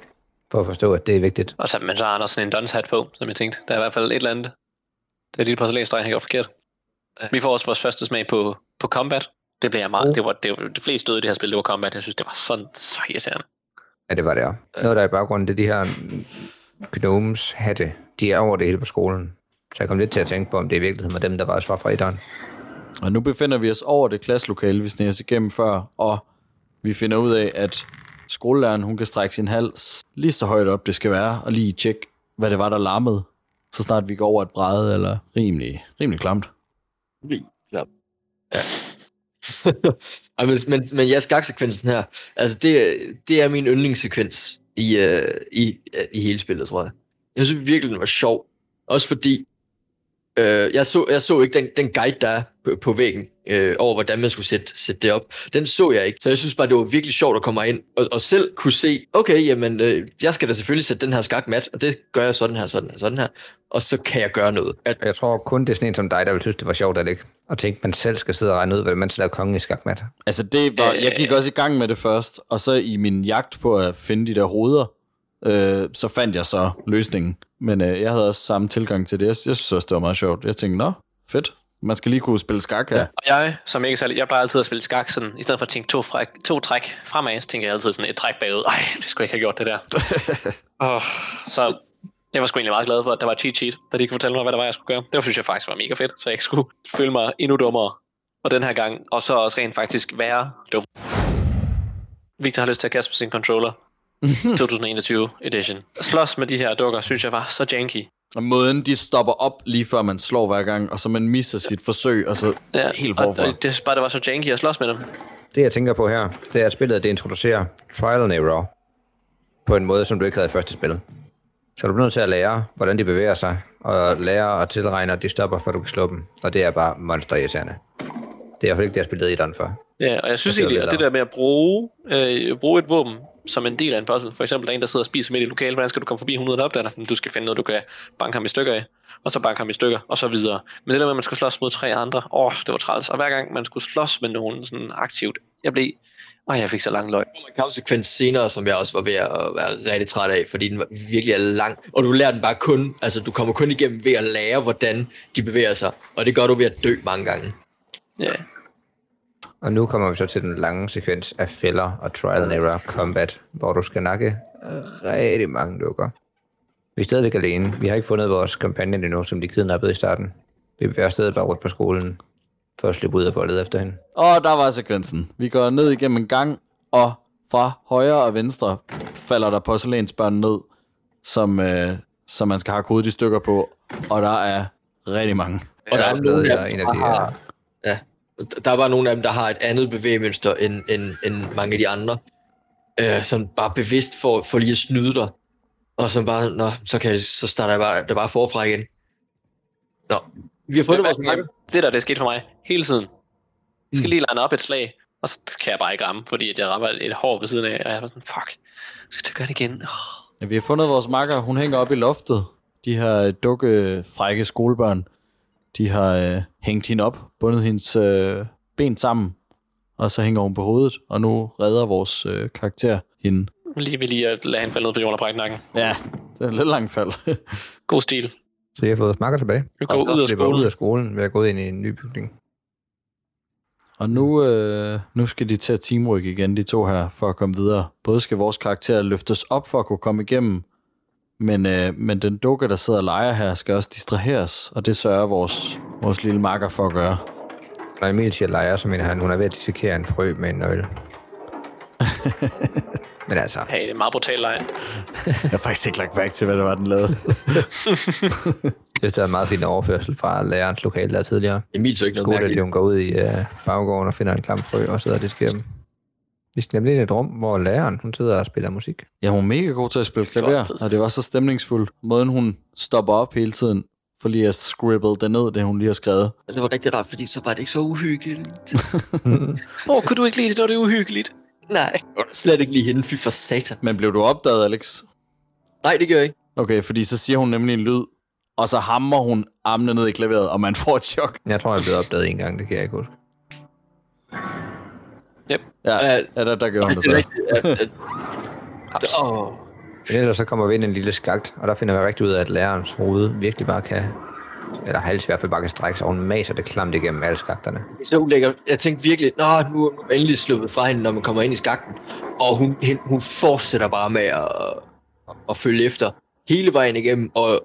for at forstå, at det er vigtigt. Og så, men så har han også sådan en dons hat på, som jeg tænkte. Der er i hvert fald et eller andet. Det er lige på læsstreg, han har gjort forkert. Vi får også vores første smag på, på combat. Det blev jeg meget. Det var, det var det fleste døde i det her spil, det var combat. Jeg synes, det var sådan så irriterende. Ja, det var det også. Noget, der er i baggrunden, det er de her gnomes hatte. De er over det hele på skolen. Så jeg kom lidt til at tænke på, om det i virkeligheden var dem, der var også var fra etteren. Og nu befinder vi os over det klasselokale, vi sniger os igennem før, og vi finder ud af, at skolelæreren, hun kan strække sin hals lige så højt op, det skal være, og lige tjekke, hvad det var, der larmede, så snart vi går over et bræde, eller rimelig, rimelig klamt. Klart. Ja. Ej, men, men, men ja, skaksekvensen her, altså det, det er min yndlingssekvens i, uh, i, uh, i hele spillet, tror jeg. Jeg synes virkelig, den var sjov. Også fordi, øh, jeg, så, jeg så ikke den, den guide, der er på, på væggen, øh, over hvordan man skulle sætte, sætte det op. Den så jeg ikke. Så jeg synes bare, det var virkelig sjovt at komme ind og, og selv kunne se, okay, jamen, øh, jeg skal da selvfølgelig sætte den her skak mat, og det gør jeg sådan her, sådan her, sådan her. Og så kan jeg gøre noget. At, jeg tror kun, det er sådan en som dig, der vil synes, det var sjovt, at ikke? Og tænke, man selv skal sidde og regne ud, hvordan man skal lave kongen i skakmat. Altså det var, jeg gik også i gang med det først, og så i min jagt på at finde de der hoveder, øh, så fandt jeg så løsningen. Men øh, jeg havde også samme tilgang til det. Jeg, jeg synes også, det var meget sjovt. Jeg tænkte, nå, fedt. Man skal lige kunne spille skak her. Ja. Og jeg, som ikke særlig, jeg plejer altid at spille skak sådan, i stedet for at tænke to, fræk, to træk fremad, så tænker jeg altid sådan et træk bagud. Ej, det skulle jeg ikke have gjort det der. oh, så jeg var sgu egentlig meget glad for, at der var cheat sheet, da de kunne fortælle mig, hvad der var, jeg skulle gøre. Det synes jeg faktisk var mega fedt, så jeg ikke skulle føle mig endnu dummere. Og den her gang, og så også rent faktisk være dum. Victor har lyst til at kaste på sin controller. 2021 edition. Slås med de her dukker, synes jeg var så janky. Og måden, de stopper op lige før man slår hver gang, og så man misser sit forsøg, og så Ja, helt og, forfra. og det synes bare, det var så janky at slås med dem. Det, jeg tænker på her, det er, at spillet det introducerer trial and error på en måde, som du ikke havde i første spil. Så du bliver nødt til at lære, hvordan de bevæger sig, og lære at tilregne, at de stopper, før du kan slå dem. Og det er bare monsterirriterende. Det er i hvert fald ikke det, jeg spillede i den for. Ja, og jeg synes Og det egentlig, at det der med at bruge, øh, bruge et våben som en del af en puzzle, for eksempel der er en, der sidder og spiser midt i lokalet, hvordan skal du komme forbi 100 opdatter? Du skal finde noget, du kan banke ham i stykker af, og så banke ham i stykker, og så videre. Men det der med, at man skulle slås mod tre andre, åh, det var træls. Og hver gang man skulle slås med nogen sådan aktivt, jeg blev, åh, jeg fik så lang løg. en kampsekvens senere, som jeg også var ved at være rigtig træt af, fordi den var virkelig er lang. Og du lærer den bare kun, altså du kommer kun igennem ved at lære, hvordan de bevæger sig. Og det gør du ved at dø mange gange. Ja, Og nu kommer vi så til den lange sekvens af fælder og trial and error combat, hvor du skal nakke rigtig mange dukker. Vi er stadigvæk alene. Vi har ikke fundet vores companion endnu, som de kidnappede i starten. Vi bevæger stadig bare rundt på skolen, for at slippe ud og få lede efter hende. Og der var sekvensen. Vi går ned igennem en gang, og fra højre og venstre falder der porcelænsbørn ned, som, øh, som man skal have kodet i stykker på, og der er rigtig mange. Og der er jeg dem, en af der de ja, der var nogle af dem, der har et andet bevægemønster end, end, end mange af de andre. Øh, som bare bevidst for, for lige at snyde dig. Og som bare, nå, så, kan jeg, så starter jeg bare, det bare forfra igen. Nå, vi har fundet vores makker. det der, det skete for mig hele tiden. Jeg skal lige line op et slag, og så kan jeg bare ikke ramme, fordi at jeg rammer et hår ved siden af, og jeg var sådan, fuck, skal jeg gøre det igen? Oh. Ja, vi har fundet vores makker. Hun hænger op i loftet. De her dukke frække skolebørn, de har øh, hængt hende op, bundet hendes øh, ben sammen, og så hænger hun på hovedet, og nu redder vores øh, karakter hende. Lige ved lige at lade hende falde ned på jorden og brække nakken. Ja, Det er en lidt lang fald. God stil. Så jeg har fået smakker tilbage. Vi går ud af Slipper ud skolen. af skolen ved at gå ind i en ny bygning. Og nu, øh, nu skal de til at teamrykke igen, de to her, for at komme videre. Både skal vores karakter løftes op for at kunne komme igennem, men, øh, men den dukke, der sidder og leger her, skal også distraheres, og det sørger vores, vores lille makker for at gøre. Når Emil siger lejer, så mener han, hun er ved at dissekere en frø med en nøgle. Men altså, Hey, det er meget brutal leg. Jeg har faktisk ikke lagt mærke til, hvad det var, den lavede. det er en meget fin overførsel fra lærerens lokale der tidligere. Emil så ikke noget mærkeligt. Skoleeleven går ud i uh, baggården og finder en klam frø og sidder og diskerer dem. Vi skal nemlig ind i et rum, hvor læreren hun sidder og spiller musik. Ja, hun er mega god til at spille klaver, og det var så stemningsfuldt. Måden, hun stopper op hele tiden, for lige at scribble det ned, det hun lige har skrevet. Det var rigtig rart, fordi så var det ikke så uhyggeligt. Åh, oh, kunne du ikke lide det, når det er uhyggeligt? Nej. Det var slet ikke lige hende, fy for satan. Men blev du opdaget, Alex? Nej, det gør jeg ikke. Okay, fordi så siger hun nemlig en lyd, og så hammer hun armene ned i klaveret, og man får et chok. Jeg tror, jeg er blevet opdaget en gang, det kan jeg ikke huske. Ja, Ja. ja der, der gør hun det det så. åh. Ellers så kommer vi ind i en lille skagt, og der finder vi rigtig ud af, at lærerens hoved virkelig bare kan, eller hals i hvert fald bare kan strække sig, og hun maser det klamt igennem alle skagterne. Det er så ulækkert. Jeg tænkte virkelig, nå, nu er man endelig sluppet fra hende, når man kommer ind i skakten. Og hun, hun, hun fortsætter bare med at, at, at følge efter hele vejen igennem, og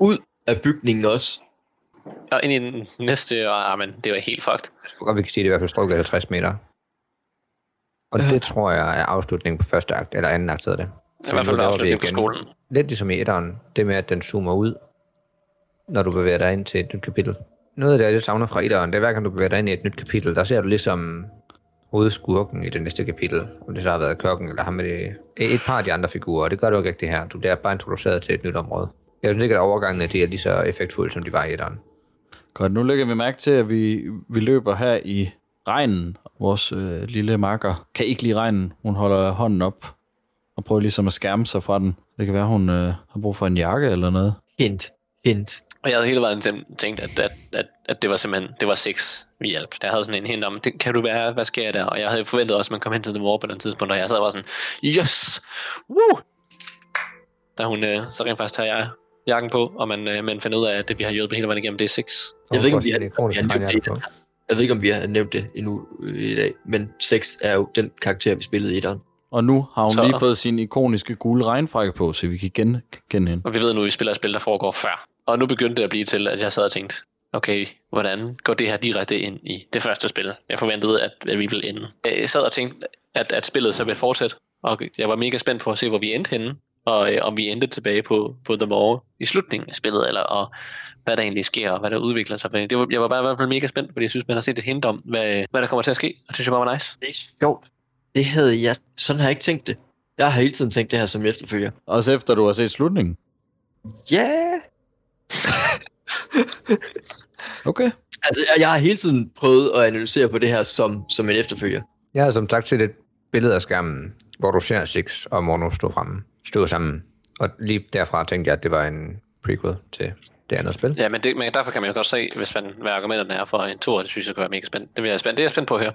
ud af bygningen også. Og ind i den næste, og ah, men det var helt fucked. Jeg tror godt, vi kan sige, at det er i hvert fald strukket 50 meter. Og det tror jeg er afslutningen på første akt, eller anden akt hedder det. I hvert fald nu laver vi afslutning på skolen. Lidt ligesom i etteren, det med, at den zoomer ud, når du bevæger dig ind til et nyt kapitel. Noget af det, jeg savner fra etteren, det er hver gang du bevæger dig ind i et nyt kapitel, der ser du ligesom hovedskurken i det næste kapitel, om det så har været kokken eller ham med det, et par af de andre figurer, og det gør du ikke rigtig her. Du bliver bare introduceret til et nyt område. Jeg synes ikke, at overgangene de er lige så effektfulde, som de var i etteren. Godt, nu lægger vi mærke til, at vi, vi løber her i regnen. Vores øh, lille makker kan ikke lide regnen. Hun holder hånden op og prøver ligesom at skærme sig fra den. Det kan være, hun øh, har brug for en jakke eller noget. Hint, hint. Og jeg havde hele vejen tænkt, at, at, at, at det var simpelthen, det var sex vi hjalp. Der havde sådan en hint om, det, kan du være, hvad sker der? Og jeg havde forventet også, at man kom hen til The War på den tidspunkt, og jeg sad og var sådan, yes! Woo! Da hun øh, så rent faktisk tager jeg jakken på, og man, øh, man finder ud af, at det, vi har hjulpet hele vejen igennem, det er sex. Jeg ved ikke, om vi har, vi har nævnt det. på? Jeg ved ikke, om vi har nævnt det endnu øh, i dag, men 6 er jo den karakter, vi spillede i etteren. Og nu har hun Så- lige fået sin ikoniske gule regnfrakke på, så vi kan gen- kende hende. Og vi ved nu, at vi spiller et spil, der foregår før. Og nu begyndte det at blive til, at jeg sad og tænkte, okay, hvordan går det her direkte ind i det første spil? Jeg forventede, at, at vi ville ende. Jeg sad og tænkte, at, at spillet så ville fortsætte, og jeg var mega spændt på at se, hvor vi endte henne, og øh, om vi endte tilbage på, på The Maw i slutningen af spillet, eller og hvad der egentlig sker, og hvad der udvikler sig. Det var, jeg var bare i hvert fald mega spændt, fordi jeg synes, man har set et hint om, hvad, hvad der kommer til at ske, og det synes jeg bare var nice. Det er sjovt. Det havde jeg... Sådan har jeg ikke tænkt det. Jeg har hele tiden tænkt det her som efterfølger. Også efter du har set slutningen. Ja! Yeah. Okay. Altså, jeg- jeg har hele tiden prøvet at analysere på det her som, som en efterfølger. Jeg har som sagt set et billede af skærmen, hvor du ser Six og Mono stå fremme, stå sammen. Og lige derfra tænkte jeg, at det var en prequel til det andet spil. Ja, men, det, men derfor kan man jo godt se, hvis man, hvad argumenterne er for en tor, det synes jeg kan være mega spændt. Det, jeg spændt. det er jeg spændt på at høre.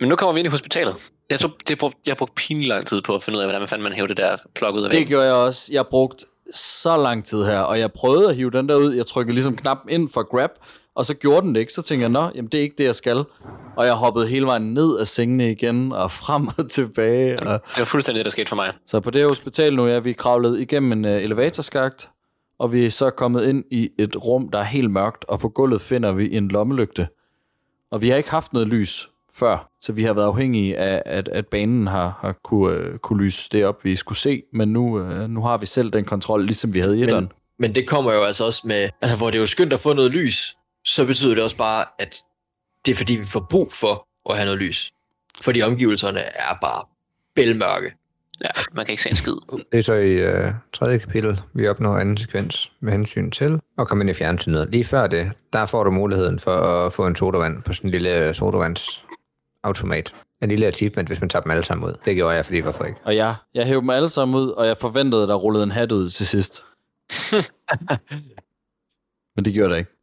Men nu kommer vi ind i hospitalet. Jeg, tror, det brug, jeg brugte pinlig lang tid på at finde ud af, hvordan man fanden man hæver det der plug ud af Det væggen. gjorde jeg også. Jeg brugte så lang tid her, og jeg prøvede at hive den der ud. Jeg trykkede ligesom knappen ind for grab, og så gjorde den det ikke. Så tænkte jeg, nå, jamen det er ikke det, jeg skal. Og jeg hoppede hele vejen ned af sengene igen, og frem og tilbage. Og... Det var fuldstændig det, der skete for mig. Så på det her hospital nu, ja, vi er kravlet igennem en uh, elevatorskagt, og vi er så kommet ind i et rum, der er helt mørkt, og på gulvet finder vi en lommelygte. Og vi har ikke haft noget lys før, så vi har været afhængige af, at, at banen har, har kunne, uh, kunne lyse det op, vi skulle se, men nu, uh, nu har vi selv den kontrol, ligesom vi havde i etteren. Men, men det kommer jo altså også med, altså hvor det er jo skønt at få noget lys, så betyder det også bare, at det er fordi, vi får brug for at have noget lys. Fordi omgivelserne er bare bælmørke. Ja, man kan ikke se en skid. Det er så i øh, tredje kapitel, vi opnår anden sekvens med hensyn til at komme ind i fjernsynet. Lige før det, der får du muligheden for at få en sodavand på sådan en lille sodavandsautomat. En lille achievement, hvis man tager dem alle sammen ud. Det gjorde jeg, fordi hvorfor ikke? Og jeg, jeg hævde dem alle sammen ud, og jeg forventede, at der rullede en hat ud til sidst. men det gjorde der ikke.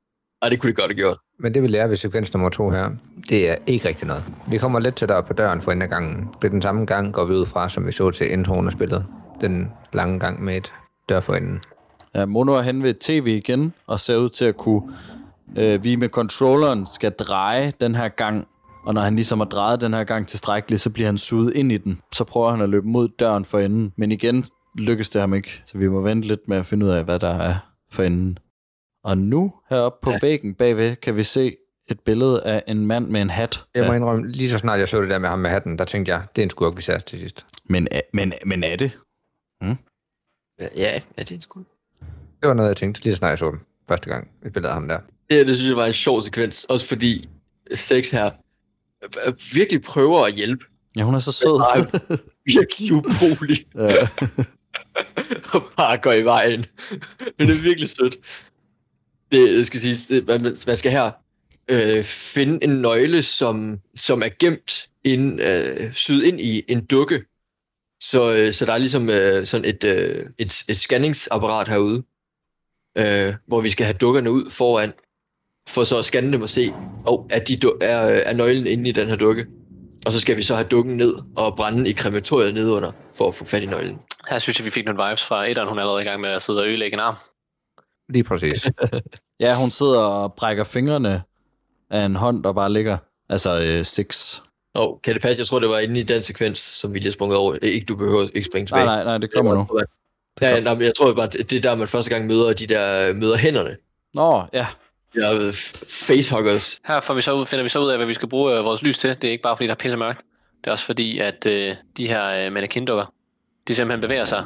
Og det kunne det godt have gjort. Men det vi lærer ved sekvens nummer to her, det er ikke rigtig noget. Vi kommer lidt tættere på døren for enden af gangen. Det er den samme gang, går vi ud fra, som vi så til introen af spillet. Den lange gang med et dør for enden. Ja, Mono er hen ved tv igen, og ser ud til at kunne... Øh, vi med controlleren skal dreje den her gang, og når han ligesom har drejet den her gang tilstrækkeligt, så bliver han suget ind i den. Så prøver han at løbe mod døren for enden, men igen lykkes det ham ikke, så vi må vente lidt med at finde ud af, hvad der er for enden. Og nu, heroppe på ja. væggen bagved, kan vi se et billede af en mand med en hat. Jeg må indrømme, lige så snart jeg så det der med ham med hatten, der tænkte jeg, det er en skurk, vi ser til sidst. men, er- men, men er det? Ja, er det en skud? Det var noget, jeg tænkte, lige så snart jeg så dem første gang, et billede af ham der. Det her, det synes jeg var en sjov sekvens, også fordi Sex her øh, virkelig prøver at hjælpe. Ja, hun er så sød. Bare virkelig ubrugelig Ja. og bare går i vejen. Men det er virkelig sødt. Det skal sige, det, man, man skal her øh, finde en nøgle, som, som er gemt ind, øh, syd ind i en dukke. Så, øh, så der er ligesom øh, sådan et, øh, et, et scanningsapparat herude, øh, hvor vi skal have dukkerne ud foran, for så at scanne dem og se, oh, er, de, er, er nøglen inde i den her dukke. Og så skal vi så have dukken ned og brænde i krematoriet nedunder, for at få fat i nøglen. Her synes jeg, vi fik nogle vibes fra etteren. Hun er allerede i gang med at sidde og ødelægge en arm. Lige præcis. ja, hun sidder og brækker fingrene af en hånd, der bare ligger. Altså øh, six. Åh, oh, kan det passe? Jeg tror, det var inde i den sekvens, som vi lige sprunget over. Ikke, du behøver ikke springe tilbage. Nej, nej, nej, det kommer nu. Ja, nej, men jeg tror bare, det er der, man første gang møder de der møder hænderne. Nå, ja. Øh, facehuggers. Her får vi så ud, finder vi så ud af, hvad vi skal bruge øh, vores lys til. Det er ikke bare, fordi der er pisse mørkt. Det er også fordi, at øh, de her øh, mannequin-dukker, de simpelthen bevæger sig,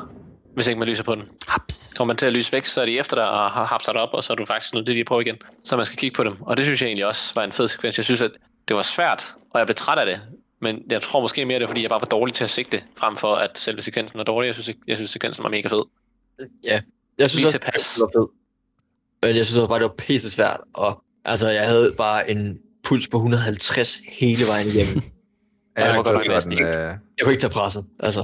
hvis ikke man lyser på den. Haps. Kommer man til at lyse væk, så er de efter dig og har hapset dig op, og så er du faktisk nødt til lige at prøve igen. Så man skal kigge på dem. Og det synes jeg egentlig også var en fed sekvens. Jeg synes, at det var svært, og jeg blev træt af det. Men jeg tror måske mere, det er, fordi jeg bare var dårlig til at sigte, frem for at selve sekvensen var dårlig. Jeg synes, jeg synes sekvensen var mega fed. Ja, jeg synes Lige også, tilpas. det var fedt. Men jeg synes også bare, det var pisse svært. Og altså, jeg havde bare en puls på 150 hele vejen igennem. Ja, det jeg nok synes, næsten det øh, Jeg kunne ikke tage presset, altså.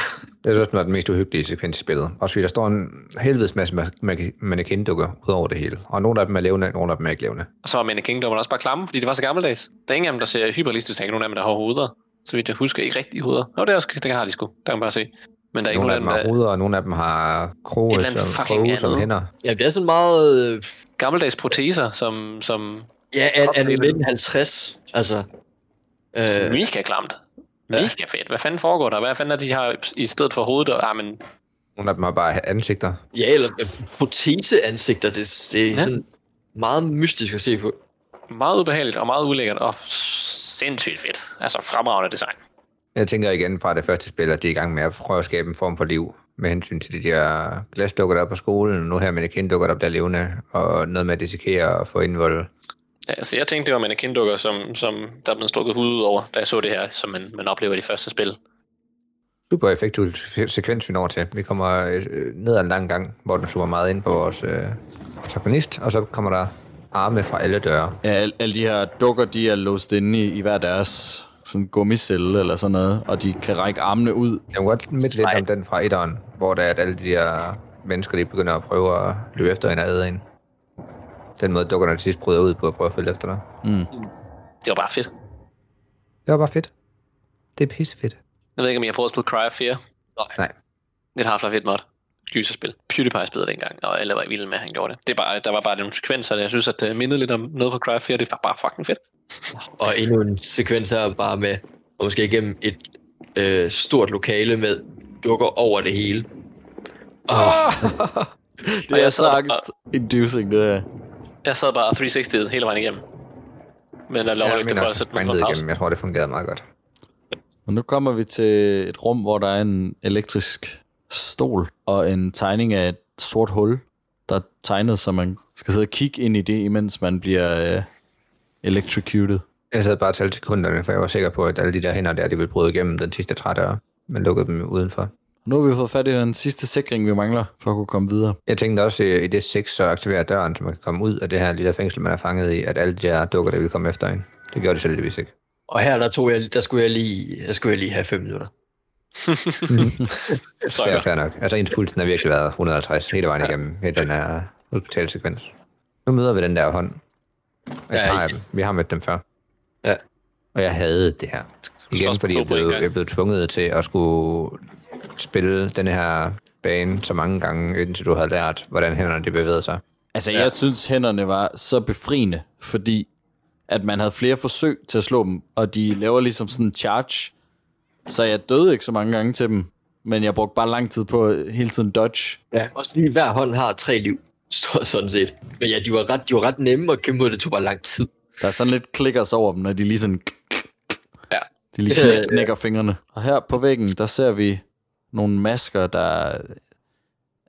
det synes, den var den mest uhyggelige sekvens i spillet. Også fordi der står en helvedes masse ma- ma- mannequin-dukker ud over det hele. Og nogle af dem er levende, nogle af dem er ikke levende. Og så var mannequin-dukkerne også bare klamme, fordi det var så gammeldags. Der er ingen af dem, der ser hyperrealistisk, er ikke nogen af dem, der har hoveder. Så vidt jeg husker, ikke rigtige hoveder. Nå, det, er også, det har de sgu. Der kan man bare se. Men der er ikke Nogle af nogen dem af dem, har der ruder, og nogle af dem har kroge som, fucking kroge som hænder. Ja, det er sådan meget... Øh, gammeldags proteser, som, som ja, an Oplevet. 1950. Altså... øh. Mega klamt. Mega fedt. Hvad fanden foregår der? Hvad fanden er de her i stedet for hovedet? Og, ah, men, Nogle af dem har bare ansigter. ja, eller proteseansigter. Det, det er Ja. ja. sådan meget mystisk at se på. meget ubehageligt og meget ulækkert og sindssygt fedt. Altså fremragende design. Jeg tænker igen fra det første spil, at de er i gang med at prøve at skabe en form for liv med hensyn til de der glasdukker, der er på skolen, nu her mannequin-dukker, der bliver levende, og noget med at dissekere og få indvold. Ja, altså jeg tænkte, det var mannequin-dukker, som, som der blev strukket hud ud over, da jeg så det her, som man, man oplever i de første spil. Super effektfuld sekvens, vi når til. Vi kommer øh, ned ad en lang gang, hvor den zoomer meget ind på vores øh, protagonist, og så kommer der arme fra alle døre. Ja, alle, alle de her dukker, de er låst inde i, i hver deres sådan gummicelle eller sådan noget, og de kan række armene ud. Jeg kan godt midt lidt om den fra etteren, hvor der er, at alle de der mennesker, de begynder at prøve at løbe efter en og æde en. Den måde dukkerne til sidst bryder ud på at prøve at følge efter dig. Det var bare fedt. Det var bare fedt. Det er pissefedt. Jeg ved ikke, om jeg har prøvet at spille Cry of Fear. Nej. Det har Half-Life 1 mod. Gyserspil. PewDiePie spillede det engang, og alle var vilde med, at han gjorde det. det er bare, der var bare nogle sekvenser, der jeg synes, at det mindede lidt om noget fra Cry of Fear. Det var bare fucking fedt. Og endnu en sekvens her bare med, og måske igennem et øh, stort lokale med dukker over det hele. Oh, Det er så angst-inducing, det der. Jeg sad bare 360 hele vejen igennem. Men der Ja, jeg ikke mener for at sætte mig igennem. Jeg tror, det fungerede meget godt. Og nu kommer vi til et rum, hvor der er en elektrisk stol og en tegning af et sort hul, der er tegnet, så man skal sidde og kigge ind i det, imens man bliver øh, electrocuted. Jeg sad bare og talte sekunderne, for jeg var sikker på, at alle de der hænder der, de ville bryde igennem den sidste trædør, men lukkede dem udenfor. Nu har vi fået fat i den sidste sikring, vi mangler for at kunne komme videre. Jeg tænkte også i i det 6, så aktiverer døren, så man kan komme ud af det her lille fængsel, man er fanget i, at alle de der dukker, der vil komme efter en. Det gjorde de selvvis ikke. og her der tog jeg, der skulle jeg lige, der skulle jeg lige have 5 minutter. Så Ja, fair nok. Altså ens pulsen har virkelig været 150 hele vejen igennem hele den her hospitalsekvens. Nu møder vi den der hånd. Jeg Ja, I- dem. Vi har mødt dem før. Ja. Og jeg havde det her. Igen, fordi jeg blev, jeg blev tvunget til at skulle spille den her bane så mange gange, indtil du havde lært, hvordan hænderne de bevægede sig. Altså, ja. jeg synes, hænderne var så befriende, fordi at man havde flere forsøg til at slå dem, og de laver ligesom sådan en charge. Så jeg døde ikke så mange gange til dem, men jeg brugte bare lang tid på hele tiden dodge. Ja, også fordi hver hånd har tre liv, så- sådan set. Men ja, de var ret, de var ret nemme at kæmpe mod, det tog bare lang tid. Der er sådan lidt klikkers over dem, når de lige sådan... Ja. De lige knæ- knækker fingrene. Og her på væggen, der ser vi nogle masker, der...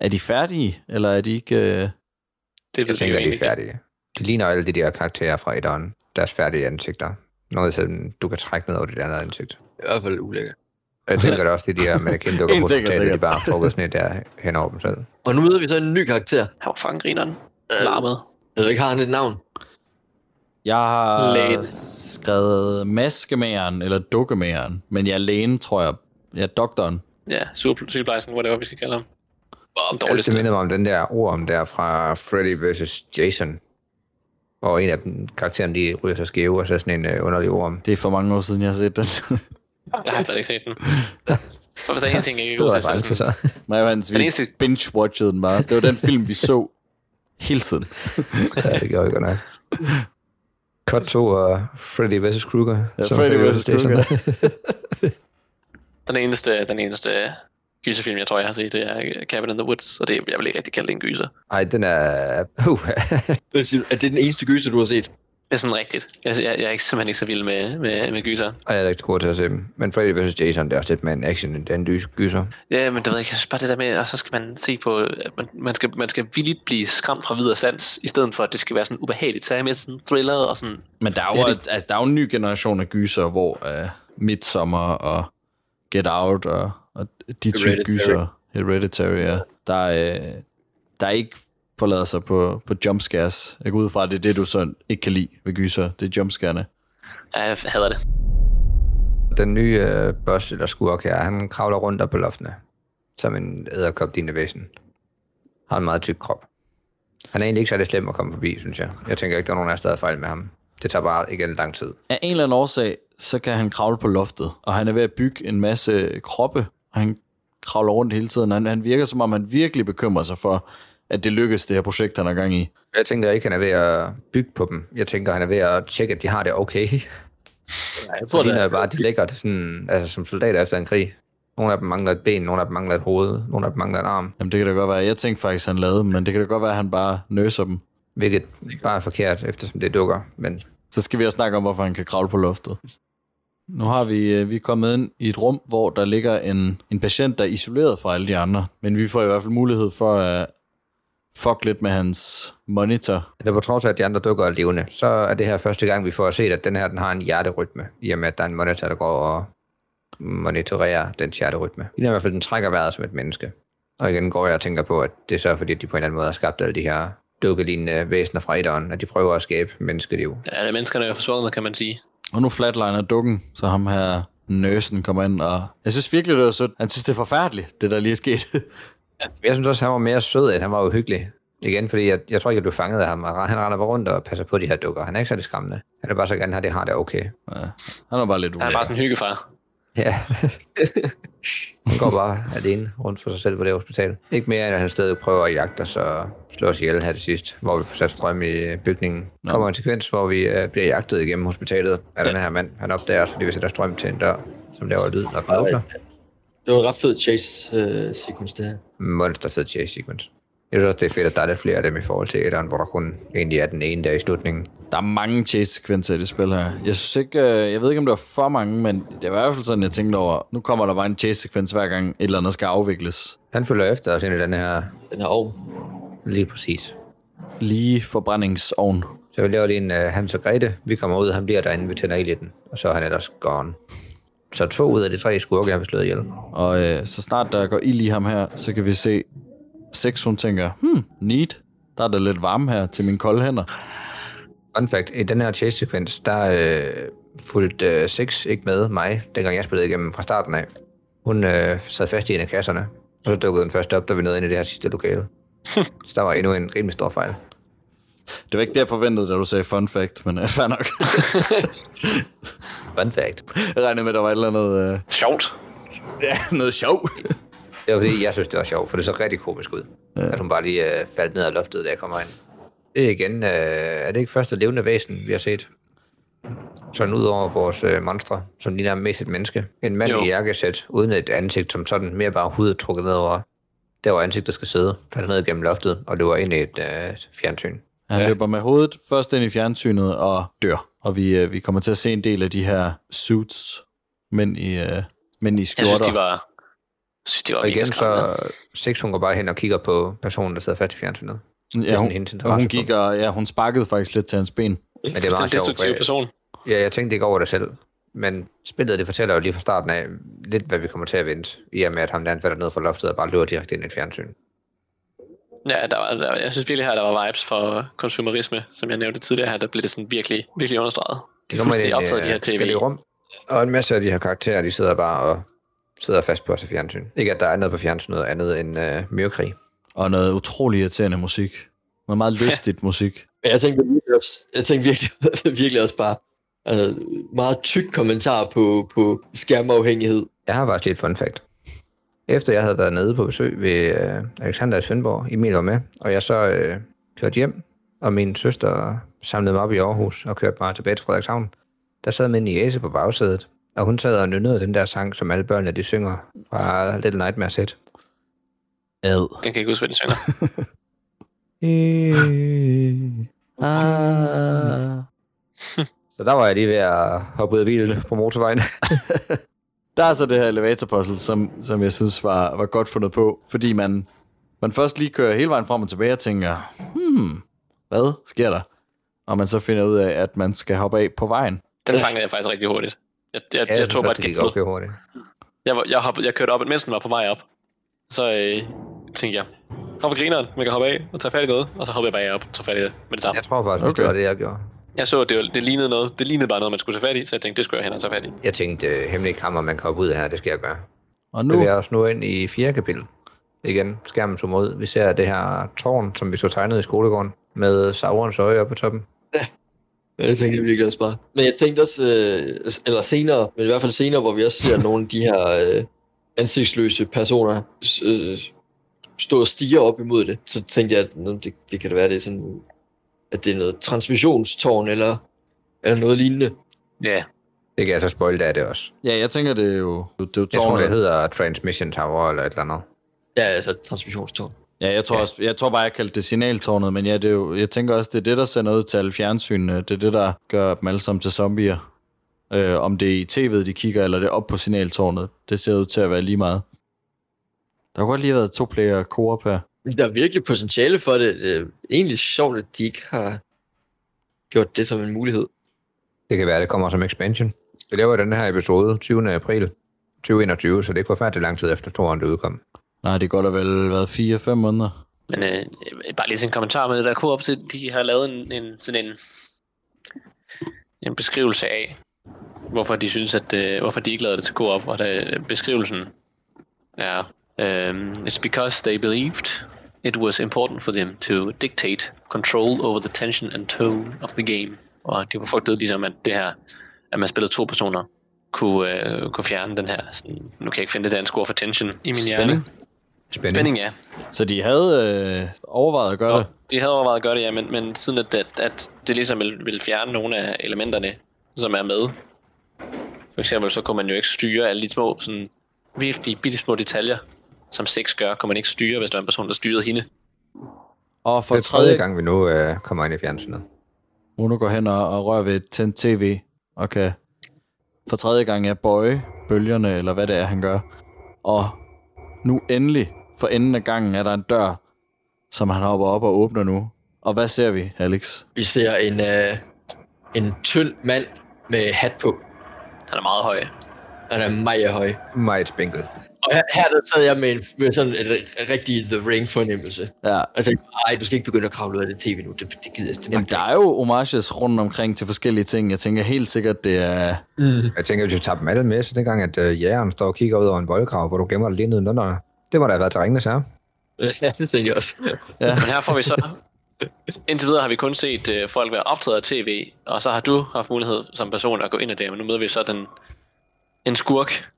Er de færdige, eller er de ikke... øh, Det Jeg tænker, de er ikke. færdige. De ligner alle de der karakterer fra etteren. Deres færdige ansigter. Noget, som du kan trække ned over dit andet ansigt. I hvert fald ulækkert. Jeg tænker da også, det er de her mannequin dukker på er hospitalet, de bare trukket sådan et der hen over dem selv. Og nu møder vi så en ny karakter. Han var fanggrineren. Larmet. Jeg ved ikke, har han et navn? Jeg har Lægen. skrevet maskemageren, eller dukkemageren, men jeg er lægen, tror jeg. Jeg er doktoren. Ja, sygeplejersken, whatever vi skal kalde ham. Wow, Den Det dårligste. minder mig om den der ord om der fra Freddy vs. Jason. Hvor en af dem, karakteren, de ryger sig skæve, og så sådan en uh, underlig orm. Det er for mange år siden, jeg har set den. Jeg har slet ikke set den. For hvis der er en ting, jeg ikke Det var er det faktisk sådan, så. Mig og Hans, Den vi eneste- binge-watchede den bare. Det var den film, vi så hele tiden. Ja, det gjorde vi godt nok. Cut 2 og Freddy vs. Krueger. Ja, Freddy vs. Krueger. den eneste, den eneste gyserfilm, jeg tror, jeg har set, det er Cabin in the Woods, og det, jeg vil ikke rigtig kalde det en gyser. Ej, den er... Uh? Er det den eneste gyser, du har set? Det er sådan rigtigt. Jeg, jeg, jeg er ikke, simpelthen ikke så vild med, med, med gyser. og jeg er rigtig god til at se dem. Men Freddy vs. Jason, det er også lidt med en action, det er en lys gyser. Ja, men det ved jeg ikke, bare det der med, og så skal man se på, at man, man, skal, man skal villigt blive skræmt fra videre sans, i stedet for, at det skal være sådan ubehageligt. Så er jeg med sådan thriller og sådan, Men der er, Det jo, er det altså, der er jo en ny generation af gyser, hvor uh, Midsommer og Get Out og, og de type gyser, Hereditary, ja, der, uh, der ikke forlader sig på, på jumpscares. Jeg går ud fra, at det er det, du sådan ikke kan lide ved gyser. Det er jumpscarene. ja, jeg hader det. Den nye øh, boss, eller skurk her, han kravler rundt op på loftene. Som en æderkop dine væsen. Har en meget tyk krop. Han er egentlig ikke særlig slem at komme forbi, synes jeg. Jeg tænker ikke, der er nogen af os, der har fejl med ham. Det tager bare igen lang tid. Af en eller anden årsag, så kan han kravle på loftet, og han er ved at bygge en masse kroppe, og han kravler rundt hele tiden. Han, han virker som om, han virkelig bekymrer sig for, at det lykkes, det her projekt, han har gang i. Jeg tænker ikke, han er ved at bygge på dem. Jeg tænker, han er ved at tjekke, at de har det okay. Jeg tror, det jo bare, de ligger sådan, altså, som soldater efter en krig. Nogle af dem mangler et ben, nogle af dem mangler et hoved, nogle af dem mangler en arm. Jamen, det kan da godt være. Jeg tænkte faktisk, han lavede dem, men det kan da godt være, at han bare nøser dem. Hvilket bare er forkert, eftersom det dukker. Men Så skal vi også snakke om, hvorfor han kan kravle på loftet. Nu har vi, øh, vi er kommet ind i et rum, hvor der ligger en, en patient, der er isoleret fra alle de andre. Men vi får i hvert fald mulighed for at fuck lidt med hans monitor. eller på trods af, at de andre dukker er levende, så er det her første gang, vi får set, at den her den har en hjerterytme. I og med, at der er en monitor, der går og monitorerer den hjerterytme. Det er i hvert fald, den trækker vejret som et menneske. Og igen går jeg og tænker på, at det er så fordi, de på en eller anden måde har skabt alle de her dukkelignende væsener fra etteren, at de prøver at skabe menneskeliv. Ja, menneskerne er forsvundet, kan man sige. Og nu flatliner dukken, så ham her nøsen kommer ind, og jeg synes virkelig, det er sødt. Han synes, det er forfærdeligt, det der lige er sket. Jeg synes også, han var mere sød, end han var uhyggelig. Igen, fordi jeg, jeg tror ikke, jeg blev fanget af ham. Han render bare rundt og passer på de her dukker. Han er ikke særlig skræmmende. Han er bare så gerne have, det har det okay. Ja, han er bare lidt Han er ulækker. bare sådan en hyggefar. Ja. han går bare alene rundt for sig selv på det hospital. Ikke mere, end at han stadig prøver at jagte os og slå os ihjel her til sidst, hvor vi får sat strøm i bygningen. Der kommer en sekvens, hvor vi uh, bliver jagtet igennem hospitalet af den her mand. Han opdager os, fordi vi sætter strøm til en dør, som laver lyd, den åbner. Det var en ret fed chase-sequence, det her. Monster fed chase sequence. Jeg synes også, det er fedt, at der er lidt flere af dem i forhold til etteren, hvor der kun egentlig er den ene der i slutningen. Der er mange chase-sekvenser i det spil her. Jeg synes ikke, øh, jeg ved ikke, om det var for mange, men det var i hvert fald sådan, jeg tænkte over, nu kommer der bare en chase-sekvens hver gang et eller andet skal afvikles. Han følger efter os ind i den her Den her ovn. lige præcis. Lige forbrændingsovn. Så vi laver lige en uh, Hans og Grete. Vi kommer ud, han bliver derinde, vi tænder ild i den. Og så er han ellers gone. Så to ud af de tre skurke har vi slået ihjel. Og øh, så snart der går ild i ham her, så kan vi se, Sex hun tænker, hmm, neat. Der er der lidt varme her til mine kolde hænder. Fun fact, i den her chase-sekvens, der øh, fulgte øh, Six ikke med mig, dengang jeg spillede igennem fra starten af. Hun øh, sad fast i en af kasserne, og så dukkede den først op, da vi nåede ind i det her sidste lokale. så der var endnu en rimelig stor fejl. Det var ikke det, jeg forventede, da du sagde fun fact, men uh, fair nok. Fun fact. jeg regnede med, at der var et eller andet, uh, Sjovt. ja, noget sjov. Det var fordi, jeg synes, det var sjovt, for det så rigtig komisk ud. Ja. At hun bare lige øh, faldt ned af loftet, da jeg kommer ind. Det er igen, øh, er det ikke første levende væsen, vi har set? Sådan ud over vores øh, monstre, som ligner mest et menneske. En mand Jo. i jakkesæt, uden et ansigt, som sådan mere bare hud trukket ned over. Der hvor ansigtet skal sidde, falder ned gennem loftet, og løber ind i et øh, fjernsyn. Han ja. løber med hovedet først ind i fjernsynet og dør. Og vi, øh, vi kommer til at se en del af de her suits, mænd i, øh, mænd i Jeg skjorter. synes, de var, jeg synes, de var Og igen, så Six, hun går bare hen og kigger på personen, der sidder fast i fjernsynet. ja, sådan hun, hendes hun gik og, ja, hun sparkede faktisk lidt til hans ben. Men det er Det er meget en destruktiv for person. Ja, jeg tænkte ikke over det selv. Men spillet, det fortæller jo lige fra starten af lidt, hvad vi kommer til at vente. I og med, at ham der falder ned fra loftet og bare løber direkte ind i et fjernsyn. Ja, der var, der, jeg synes virkelig her, der var vibes for konsumerisme, som jeg nævnte tidligere her, der blev det sådan virkelig, virkelig understreget. De er kommer ind i fuldstændig optaget af de øh, her tv. rum. Og en masse af de her karakterer, de sidder bare og sidder fast på os i fjernsyn. Ikke at der er noget på fjernsynet andet end øh, myrkrig. Og noget utrolig irriterende musik. Noget meget lystigt musik. Men jeg tænkte virkelig også, jeg tænkte virkelig, virkelig også bare, altså, meget tyk kommentar på, på skærmafhængighed. Jeg har faktisk lige et fun fact. Efter jeg havde været nede på besøg ved øh, Alexander i Svendborg, Emil var med, og jeg så øh, kørte hjem, og min søster samlede mig op i Aarhus og kørte mig tilbage til Frederikshavn. Der sad min niece på bagsædet, og hun sad og nynnede den der sang, som alle børnene de synger fra Little Nightmares Set. Ad. Den kan ikke huske, hvad de synger. Ah. Så der var jeg lige ved at hoppe ud af bilen på motorvejen. Der er så det her elevatorpuzzle, som, som jeg synes var, var godt fundet på, fordi man, man først lige kører hele vejen frem og tilbage og tænker, hmm, hvad sker der? Og man så finder ud af, at man skal hoppe af på vejen. Den fangede jeg faktisk rigtig hurtigt. Jeg, jeg, jeg, Ja, jeg tog bare det et gik okay hurtigt. Jeg, var- jeg, hoppede, jeg kørte op, mens den var på vej op. Så øh, tænkte jeg, hop på grineren, man kan hoppe af og tage fat i noget. Og så hoppede jeg bare op og tog fat i det med det samme. Jeg tror faktisk, okay. Det var det, jeg gjorde. Jeg så, at det, var, det, lignede noget. det lignede bare noget, man skulle tage fat i, så jeg tænkte, det skulle jeg hen og tage fat i. Jeg tænkte, øh, hemmelige kammer, man kan hoppe ud af her, det skal jeg gøre. Og Nu jeg også nu ind i fjerde kapitel. Igen, skærmen zoomer ud. Vi ser det her tårn, som vi så tegnet i skolegården, med Saurons øje oppe på toppen. Ja, det tænkte jeg virkelig også bare. Men jeg tænkte også, øh, eller senere, men i hvert fald senere, hvor vi også ser nogle af de her øh, ansigtsløse personer øh, stå og stige op imod det, så tænkte jeg, at nå, det, det kan da være, det er sådan, at det er noget transmissionstårn, eller, eller noget lignende. Ja, Det kan jeg så spoil, det er det også. ja, jeg tænker, det er jo, det er jo Jeg tror, det tårnet. hedder Transmission Tower eller et eller andet. Ja, altså transmissionstårn. Ja, jeg tror, også, jeg tror bare, jeg kaldte det signaltårnet, men ja, det er jo, jeg tænker også, det er det, der sender ud til alle fjernsynene. Det er det, der gør dem alle sammen til zombier. Øh, om det er i tv'et, de kigger, eller det er op på signaltårnet. Det ser ud til at være lige meget. Der har godt lige været to player co-op her. Der er virkelig potentiale for det. Det er egentlig sjovt, at de ikke har gjort det som en mulighed. Det kan være, det kommer som expansion. Vi laver den her episode 20. april 2021, så det er ikke forfærdeligt lang tid efter toren, det udkom. Nej, det går da vel været 4-5 måneder. men øh, bare lige til en kommentar med der Coop, til, de har lavet en, en, sådan en, en beskrivelse af, hvorfor de synes, at øh, hvorfor de ikke lavede det til Coop, og der, beskrivelsen er, um, it's because they believed it was important for them to dictate control over the tension and tone of the game. Og de var frygtet ligesom, at det her, at man spillede to personer, kunne, øh, kunne fjerne den her, sådan, nu kan jeg ikke finde det danske ord for tension i min hjerne. Spænding. Spænding. Ja. Så de havde øh, overvejet at gøre det. de havde overvejet at gøre det, ja, men, men siden at, at, at det ligesom ville, ville fjerne nogle af elementerne, som er med. For eksempel så kunne man jo ikke styre alle de små, sådan virkelig bitte små detaljer, som sex gør, kunne man ikke styre, hvis der var en person, der styrede hende. Og for Det er tredje gang, vi nu øh, kommer ind i fjernsynet. Uno går hen og, og rører ved et tændt tv, og kan for tredje gang er bøje bølgerne, eller hvad det er, han gør. Og nu endelig, for enden af gangen, er der en dør, som han hopper op og åbner nu. Og hvad ser vi, Alex? Vi ser en, øh, en tynd mand med hat på. Han er meget høj. Han er meget høj. Meget spinkel. Og her, her der sad jeg med, en, med sådan en rigtig The Ring fornemmelse. Ja, Og jeg tænkte, ej, du skal ikke begynde at kravle ud af det tv nu. Det, det gider jeg det Jamen, der er jo homages rundt omkring til forskellige ting. Jeg tænker helt sikkert, det er... Mm. Jeg tænker, at vi tager dem alle med, så dengang, at øh, jægeren står og kigger ud over en voldgrav, hvor du gemmer dig lige nede under. Det må da have været til ringenes her. Ja, det tænkte jeg også. Ja. Men her får vi så... Indtil videre har vi kun set øh, folk være optaget af tv, og så har du haft mulighed som person at gå ind i det, men nu møder vi så den, en skurk,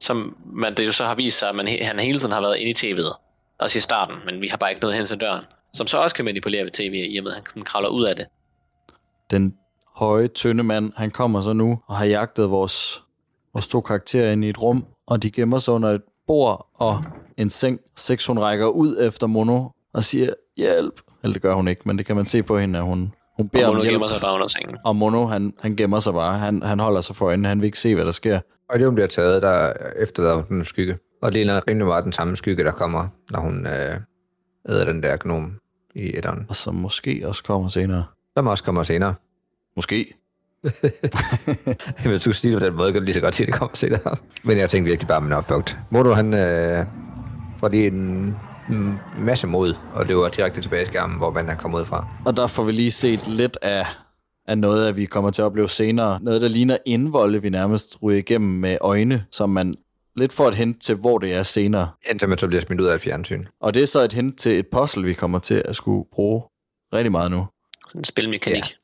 som man, det jo så har vist sig, at man, han hele tiden har været inde i tv'et. Også i starten, men vi har bare ikke nået hen til døren. Som så også kan manipulere ved tv, i og med at han kravler ud af det. Den høje, tynde mand, han kommer så nu og har jagtet vores, vores to karakterer ind i et rum, og de gemmer sig under et bord og en seng. Seks, hun rækker ud efter Mono og siger, hjælp. Eller det gør hun ikke, men det kan man se på hende, at hun, hun beder Og om hjælp. gemmer sig bare under sengen. Og Mono, han, han gemmer sig bare. Han, han holder sig for øjnene. Han vil ikke se, hvad der sker. Og det, hun bliver taget, der efterlader hun den skygge. Og det ligner rimelig meget den samme skygge, der kommer, når hun øh, æder den der gnom i etteren. Og som måske også kommer senere. Som også kommer senere. Måske. Hvis du siger det på den måde, kan du lige så godt sige, at det kommer senere. Men jeg tænkte virkelig bare, at man er fucked. Modo, han øh, får lige en, en masse mod, og løber direkte tilbage i skærmen, hvor man er kommet ud fra. Og der får vi lige set lidt af, af noget, at vi kommer til at opleve senere. Noget, der ligner indvolde, vi nærmest ryger igennem med øjne, som man lidt får et hint til, hvor det er senere. Indtil man så bliver smidt ud af et fjernsyn. Og det er så et hint til et puzzle, vi kommer til at skulle bruge rigtig meget nu. Sådan en spilmekanik. Ja.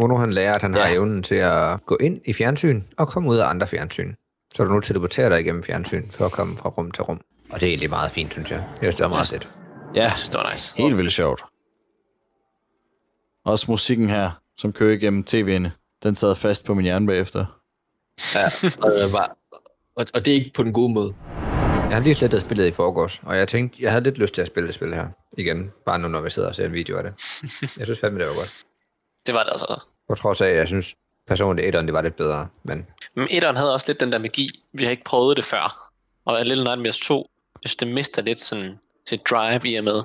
Mono han lærer, at han ja. har evnen til at gå ind i fjernsyn og komme ud af andre fjernsyn. Så du nu teleporterer dig igennem fjernsyn for at komme fra rum til rum. Og det er egentlig meget fint, synes jeg. Jeg synes, det er meget fedt. Ja, det var nice. helt vildt sjovt. Også musikken her, som kører igennem tv'ene, den sad fast på min hjerne bagefter. Ja, og, det er bare, og, og det er ikke på den gode måde. Jeg har lige slettet spillet i forgårs, og jeg tænkte, jeg havde lidt lyst til at spille det spil her igen. Bare nu, når vi sidder og ser en video af det. Jeg synes fandme, det var godt. Det var det altså. På trods af, at jeg synes personligt, etteren, det var lidt bedre. Men Men etteren havde også lidt den der magi. Vi har ikke prøvet det før. Og Little Nightmares 2, jeg synes, det mister lidt sådan sit drive i og med.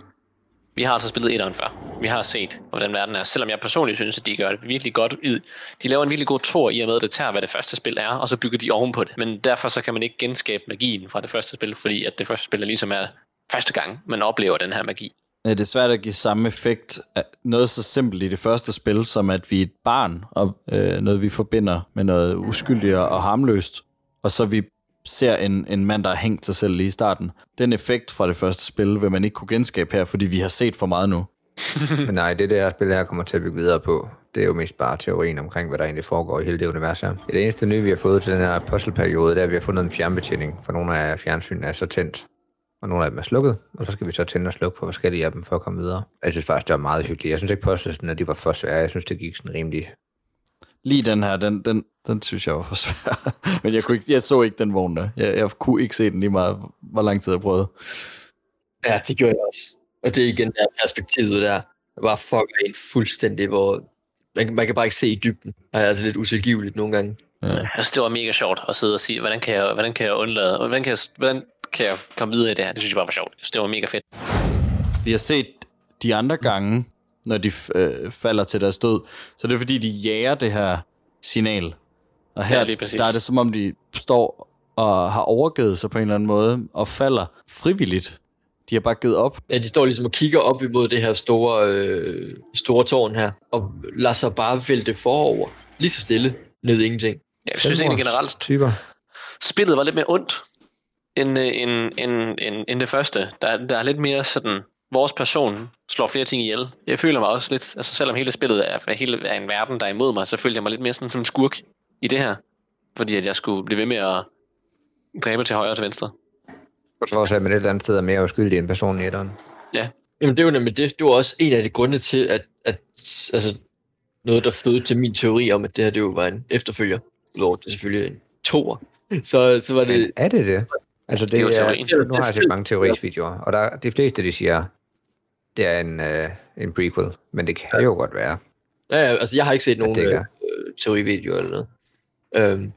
Vi har altså spillet etteren før. Vi har set, hvordan verden er. Selvom jeg personligt synes, at de gør det virkelig godt. De laver en virkelig god tor i og med, at det tager, hvad det første spil er, og så bygger de ovenpå det. Men derfor så kan man ikke genskabe magien fra det første spil, fordi at det første spil er ligesom er første gang, man oplever den her magi. Ja, Det er svært at give samme effekt af noget så simpelt i det første spil, som at vi er et barn, og øh, noget vi forbinder med noget uskyldigt og harmløst, og så vi ser en, en mand, der har hængt sig selv lige i starten. Den effekt fra det første spil vil man ikke kunne genskabe her, fordi vi har set for meget nu. Men nej, det der spil her kommer til at bygge videre på, det er jo mest bare teorien omkring, hvad der egentlig foregår i hele det univers her. Det eneste nye, vi har fået til den her puzzleperiode, det er, at vi har fundet en fjernbetjening, for nogle af fjernsynene er så tændt, og nogle af dem er slukket, og så skal vi så tænde og slukke på forskellige af dem for at komme videre. Jeg synes faktisk, det var meget hyggeligt. Jeg synes ikke, puzzlesene de var for svære. Jeg synes, det gik sådan rimelig... Lige den her, den, den, den synes jeg var for svær. Men jeg, kunne ikke, jeg så ikke den vogn der. Jeg, jeg kunne ikke se den lige meget, hvor lang tid jeg prøvede. Ja, det gjorde jeg også. Og det er igen der perspektivet der. Bare fucker en fuldstændig, hvor man, man kan bare ikke se i dybden. Og er altså lidt utilgiveligt nogle gange. Jeg synes, det var mega sjovt at sidde og sige, hvordan kan jeg, hvordan kan jeg undlade, hvordan kan jeg, hvordan kan jeg komme videre i det her? Det synes jeg bare var sjovt. Jeg synes, det var mega fedt. Vi har set de andre gange, når de øh, falder til deres død, så det er fordi, de jager det her signal. Og her Ja, lige præcis. der er det som om, de står og har overgivet sig på en eller anden måde, og falder frivilligt. De har bare givet op. Ja, de står ligesom og kigger op imod det her store, øh, store tårn her, og lader sig bare vælte forover. Lige så stille, ned ingenting. Ja, jeg synes egentlig generelt, Typer. spillet var lidt mere ondt end, øh, end, end, end, end det første. Der, der er lidt mere sådan, vores person slår flere ting ihjel. Jeg føler mig også lidt, altså selvom hele spillet er, hele, er en verden, der er imod mig, så følte jeg mig lidt mere sådan, sådan en skurk i det her. Fordi at jeg skulle blive ved med at dræbe til højre og til venstre. På trods af, at man et eller andet sted er mere uskyldig end personen i etteren. Jamen det er jo nemlig det. Det var også en af de grunde til, at, at altså, noget, der fødte til min teori om, at det her det jo var en efterfølger. Udover det er selvfølgelig en toer. Så, så var det... Men er det det? Altså, det, Det er jo er, teorien. nu har jeg set mange teorisvideoer, og der, de fleste, de siger, det er en, øh, en prequel, men det kan jo godt være. Ja, ja, altså jeg har ikke set nogen øh, teorivideoer eller noget. Øhm,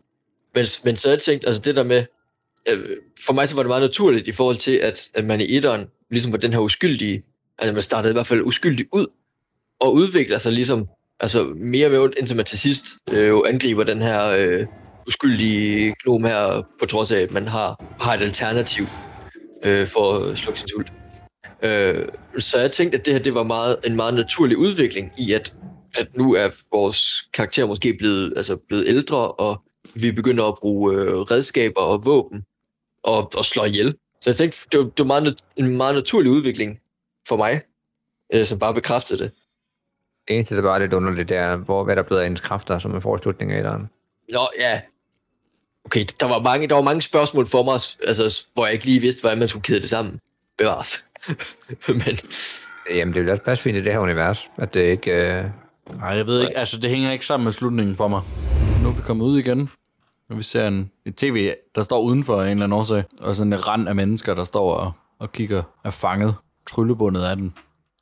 men, men så har jeg tænkt, altså det der med, øh, for mig så var det meget naturligt i forhold til, at, at man i etteren ligesom var den her uskyldige, altså man startede i hvert fald uskyldig ud, og udvikler sig ligesom, altså mere og ondt, indtil man til sidst øh, jo angriber den her øh, uskyldige gnom her, på trods af, at man har, har et alternativ øh, for at slukke sin sult. Øh, så jeg tænkte, at det her det var meget, en meget naturlig udvikling i, at, at nu er vores karakter måske blevet, altså blevet ældre, og vi begynder at bruge øh, redskaber og våben og, og slå ihjel. Så jeg tænkte, det var, det var meget, en meget naturlig udvikling for mig, øh, som bare bekræftede det. Det eneste, der bare er lidt underligt, det er, hvor, hvad der er blevet af ens kræfter, som er får i slutningen af etteren. Nå, ja. Okay, der var mange, der var mange spørgsmål for mig, altså, hvor jeg ikke lige vidste, hvordan man skulle kæde det sammen. Bevares. Men Jamen, det vil også passe fint i det her univers, at det ikke... Øh, Nej, jeg ved ikke, altså det hænger ikke sammen med slutningen for mig. Nu er vi kommet ud igen, og vi ser en, et tv, der står udenfor af en eller anden årsag, og sådan en rand af mennesker, der står og, og kigger, er fanget, tryllebundet af den.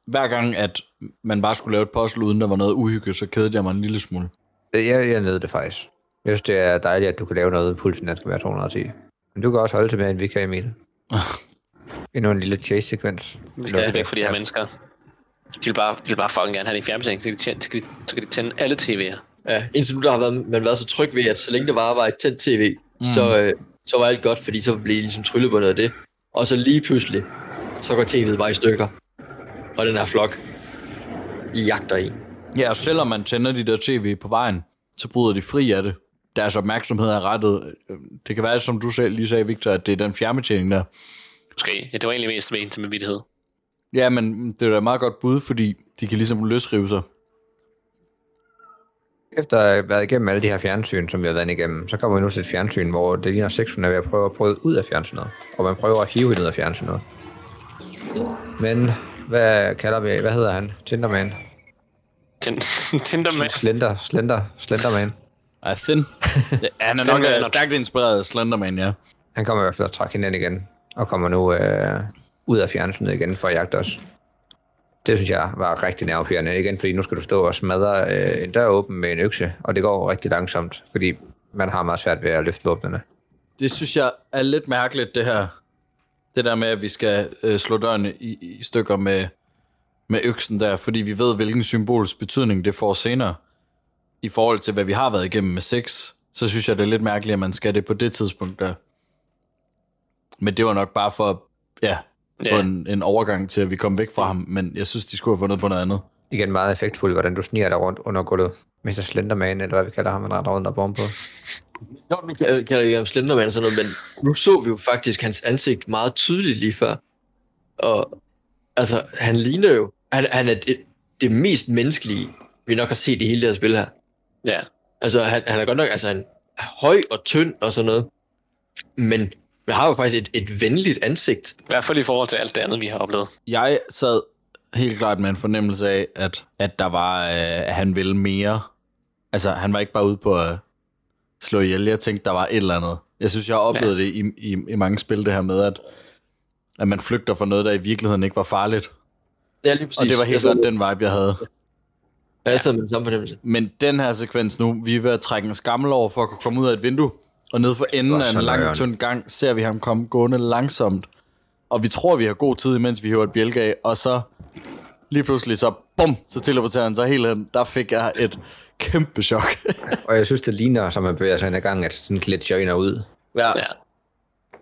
Hver gang, at man bare skulle lave et puzzle, uden der var noget uhygge, så kædede jeg mig en lille smule. jeg, jeg nød det faktisk. Jeg synes, det er dejligt, at du kan lave noget, pulsen at skal være 210. Men du kan også holde til mere, end vi kan, Emil. Endnu en lille chase-sekvens. Vi skal væk fra de her mennesker. De vil bare, de vil bare fucking gerne have det i fjernbetjening, så kan de, tænde, så kan de, så kan de tænde alle tv'er. ja, indtil nu der har været, man været så tryg ved, at så længe det bare var et tændt tv, mm. så, øh, så var alt godt, fordi så blev det ligesom tryllebundet af det. Og så lige pludselig, så går tv'et bare i stykker. Og den her flok, i jagter en. Ja, og selvom man tænder de der tv på vejen, så bryder de fri af det. Deres opmærksomhed er rettet. Det kan være, som du selv lige sagde, Victor, at det er den fjernbetjening der. Måske. Ja, det var egentlig mest med til med vittighed. Ja, men det er da et meget godt bud, fordi de kan ligesom løsrive sig. Efter at have været igennem alle de her fjernsyn, som vi har været igennem, så kommer vi nu til et fjernsyn, hvor det ligner sektionen er ved at prøve at prøve ud af fjernsynet. Og man prøver at hive hende ud af fjernsynet. Men hvad kalder vi, hvad hedder han? Tinderman? Tin- Tinderman. Slender, Slender, Slenderman. I thin. ja, han er nok øh, stærkt inspireret af Slenderman, ja. Han kommer i hvert fald og trækker hende ind igen, og kommer nu øh, ud af fjernsynet igen for at jagte os. Det synes jeg var rigtig nervepirrende. Igen, fordi nu skal du stå og smadre øh, en dør åben med en økse, og det går rigtig langsomt, fordi man har meget svært ved at løfte våbnene. Det synes jeg er lidt mærkeligt, det her. Det der med, at vi skal øh, slå dørene i, i stykker med, med øksen der, fordi vi ved, hvilken symbolsk betydning det får senere. I forhold til, hvad vi har været igennem med sex, så synes jeg, det er lidt mærkeligt, at man skal det på det tidspunkt der. Men det var nok bare for, ja, Ja. en, en overgang til, at vi kom væk fra ham. Men jeg synes, de skulle have fundet på noget andet. Igen meget effektfuldt, hvordan du sniger dig rundt under gulvet. Mr. Slenderman, eller hvad vi kalder ham, man render rundt og på. Kan kan jeg om Slenderman og sådan noget, men nu så vi jo faktisk hans ansigt meget tydeligt lige før. Og altså, han ligner jo, han, han er det, det mest menneskelige, vi nok har set i hele det her spil her. Ja. Altså, han, han er godt nok altså, han er høj og tynd og sådan noget. Men man har jo faktisk et, et venligt ansigt. I hvert fald i forhold til alt det andet, vi har oplevet. Jeg sad helt klart med en fornemmelse af, at, at der var, øh, at han ville mere. Altså, han var ikke bare ude på at slå ihjel. Jeg tænkte, der var et eller andet. Jeg synes, jeg har oplevet ja. det i, i, i mange spil, det her med, at, at man flygter fra noget, der i virkeligheden ikke var farligt. Ja, lige præcis. Og det var helt klart den vibe, jeg havde. Jeg sad med den samme fornemmelse. Men den her sekvens nu, vi er ved at trække en skammel over for at kunne komme ud af et vindue. Og nede for enden af en lang, tynd gang, ser vi ham komme gående langsomt. Og vi tror, vi har god tid, imens vi hiver et bjælke af. Og så lige pludselig så, bum, så teleporterer han sig helt hen. Der fik jeg et kæmpe chok. Og jeg synes, det ligner, som man bevæger sig ind ad gangen, at sådan glitcher ind og ud. Ja. Ja.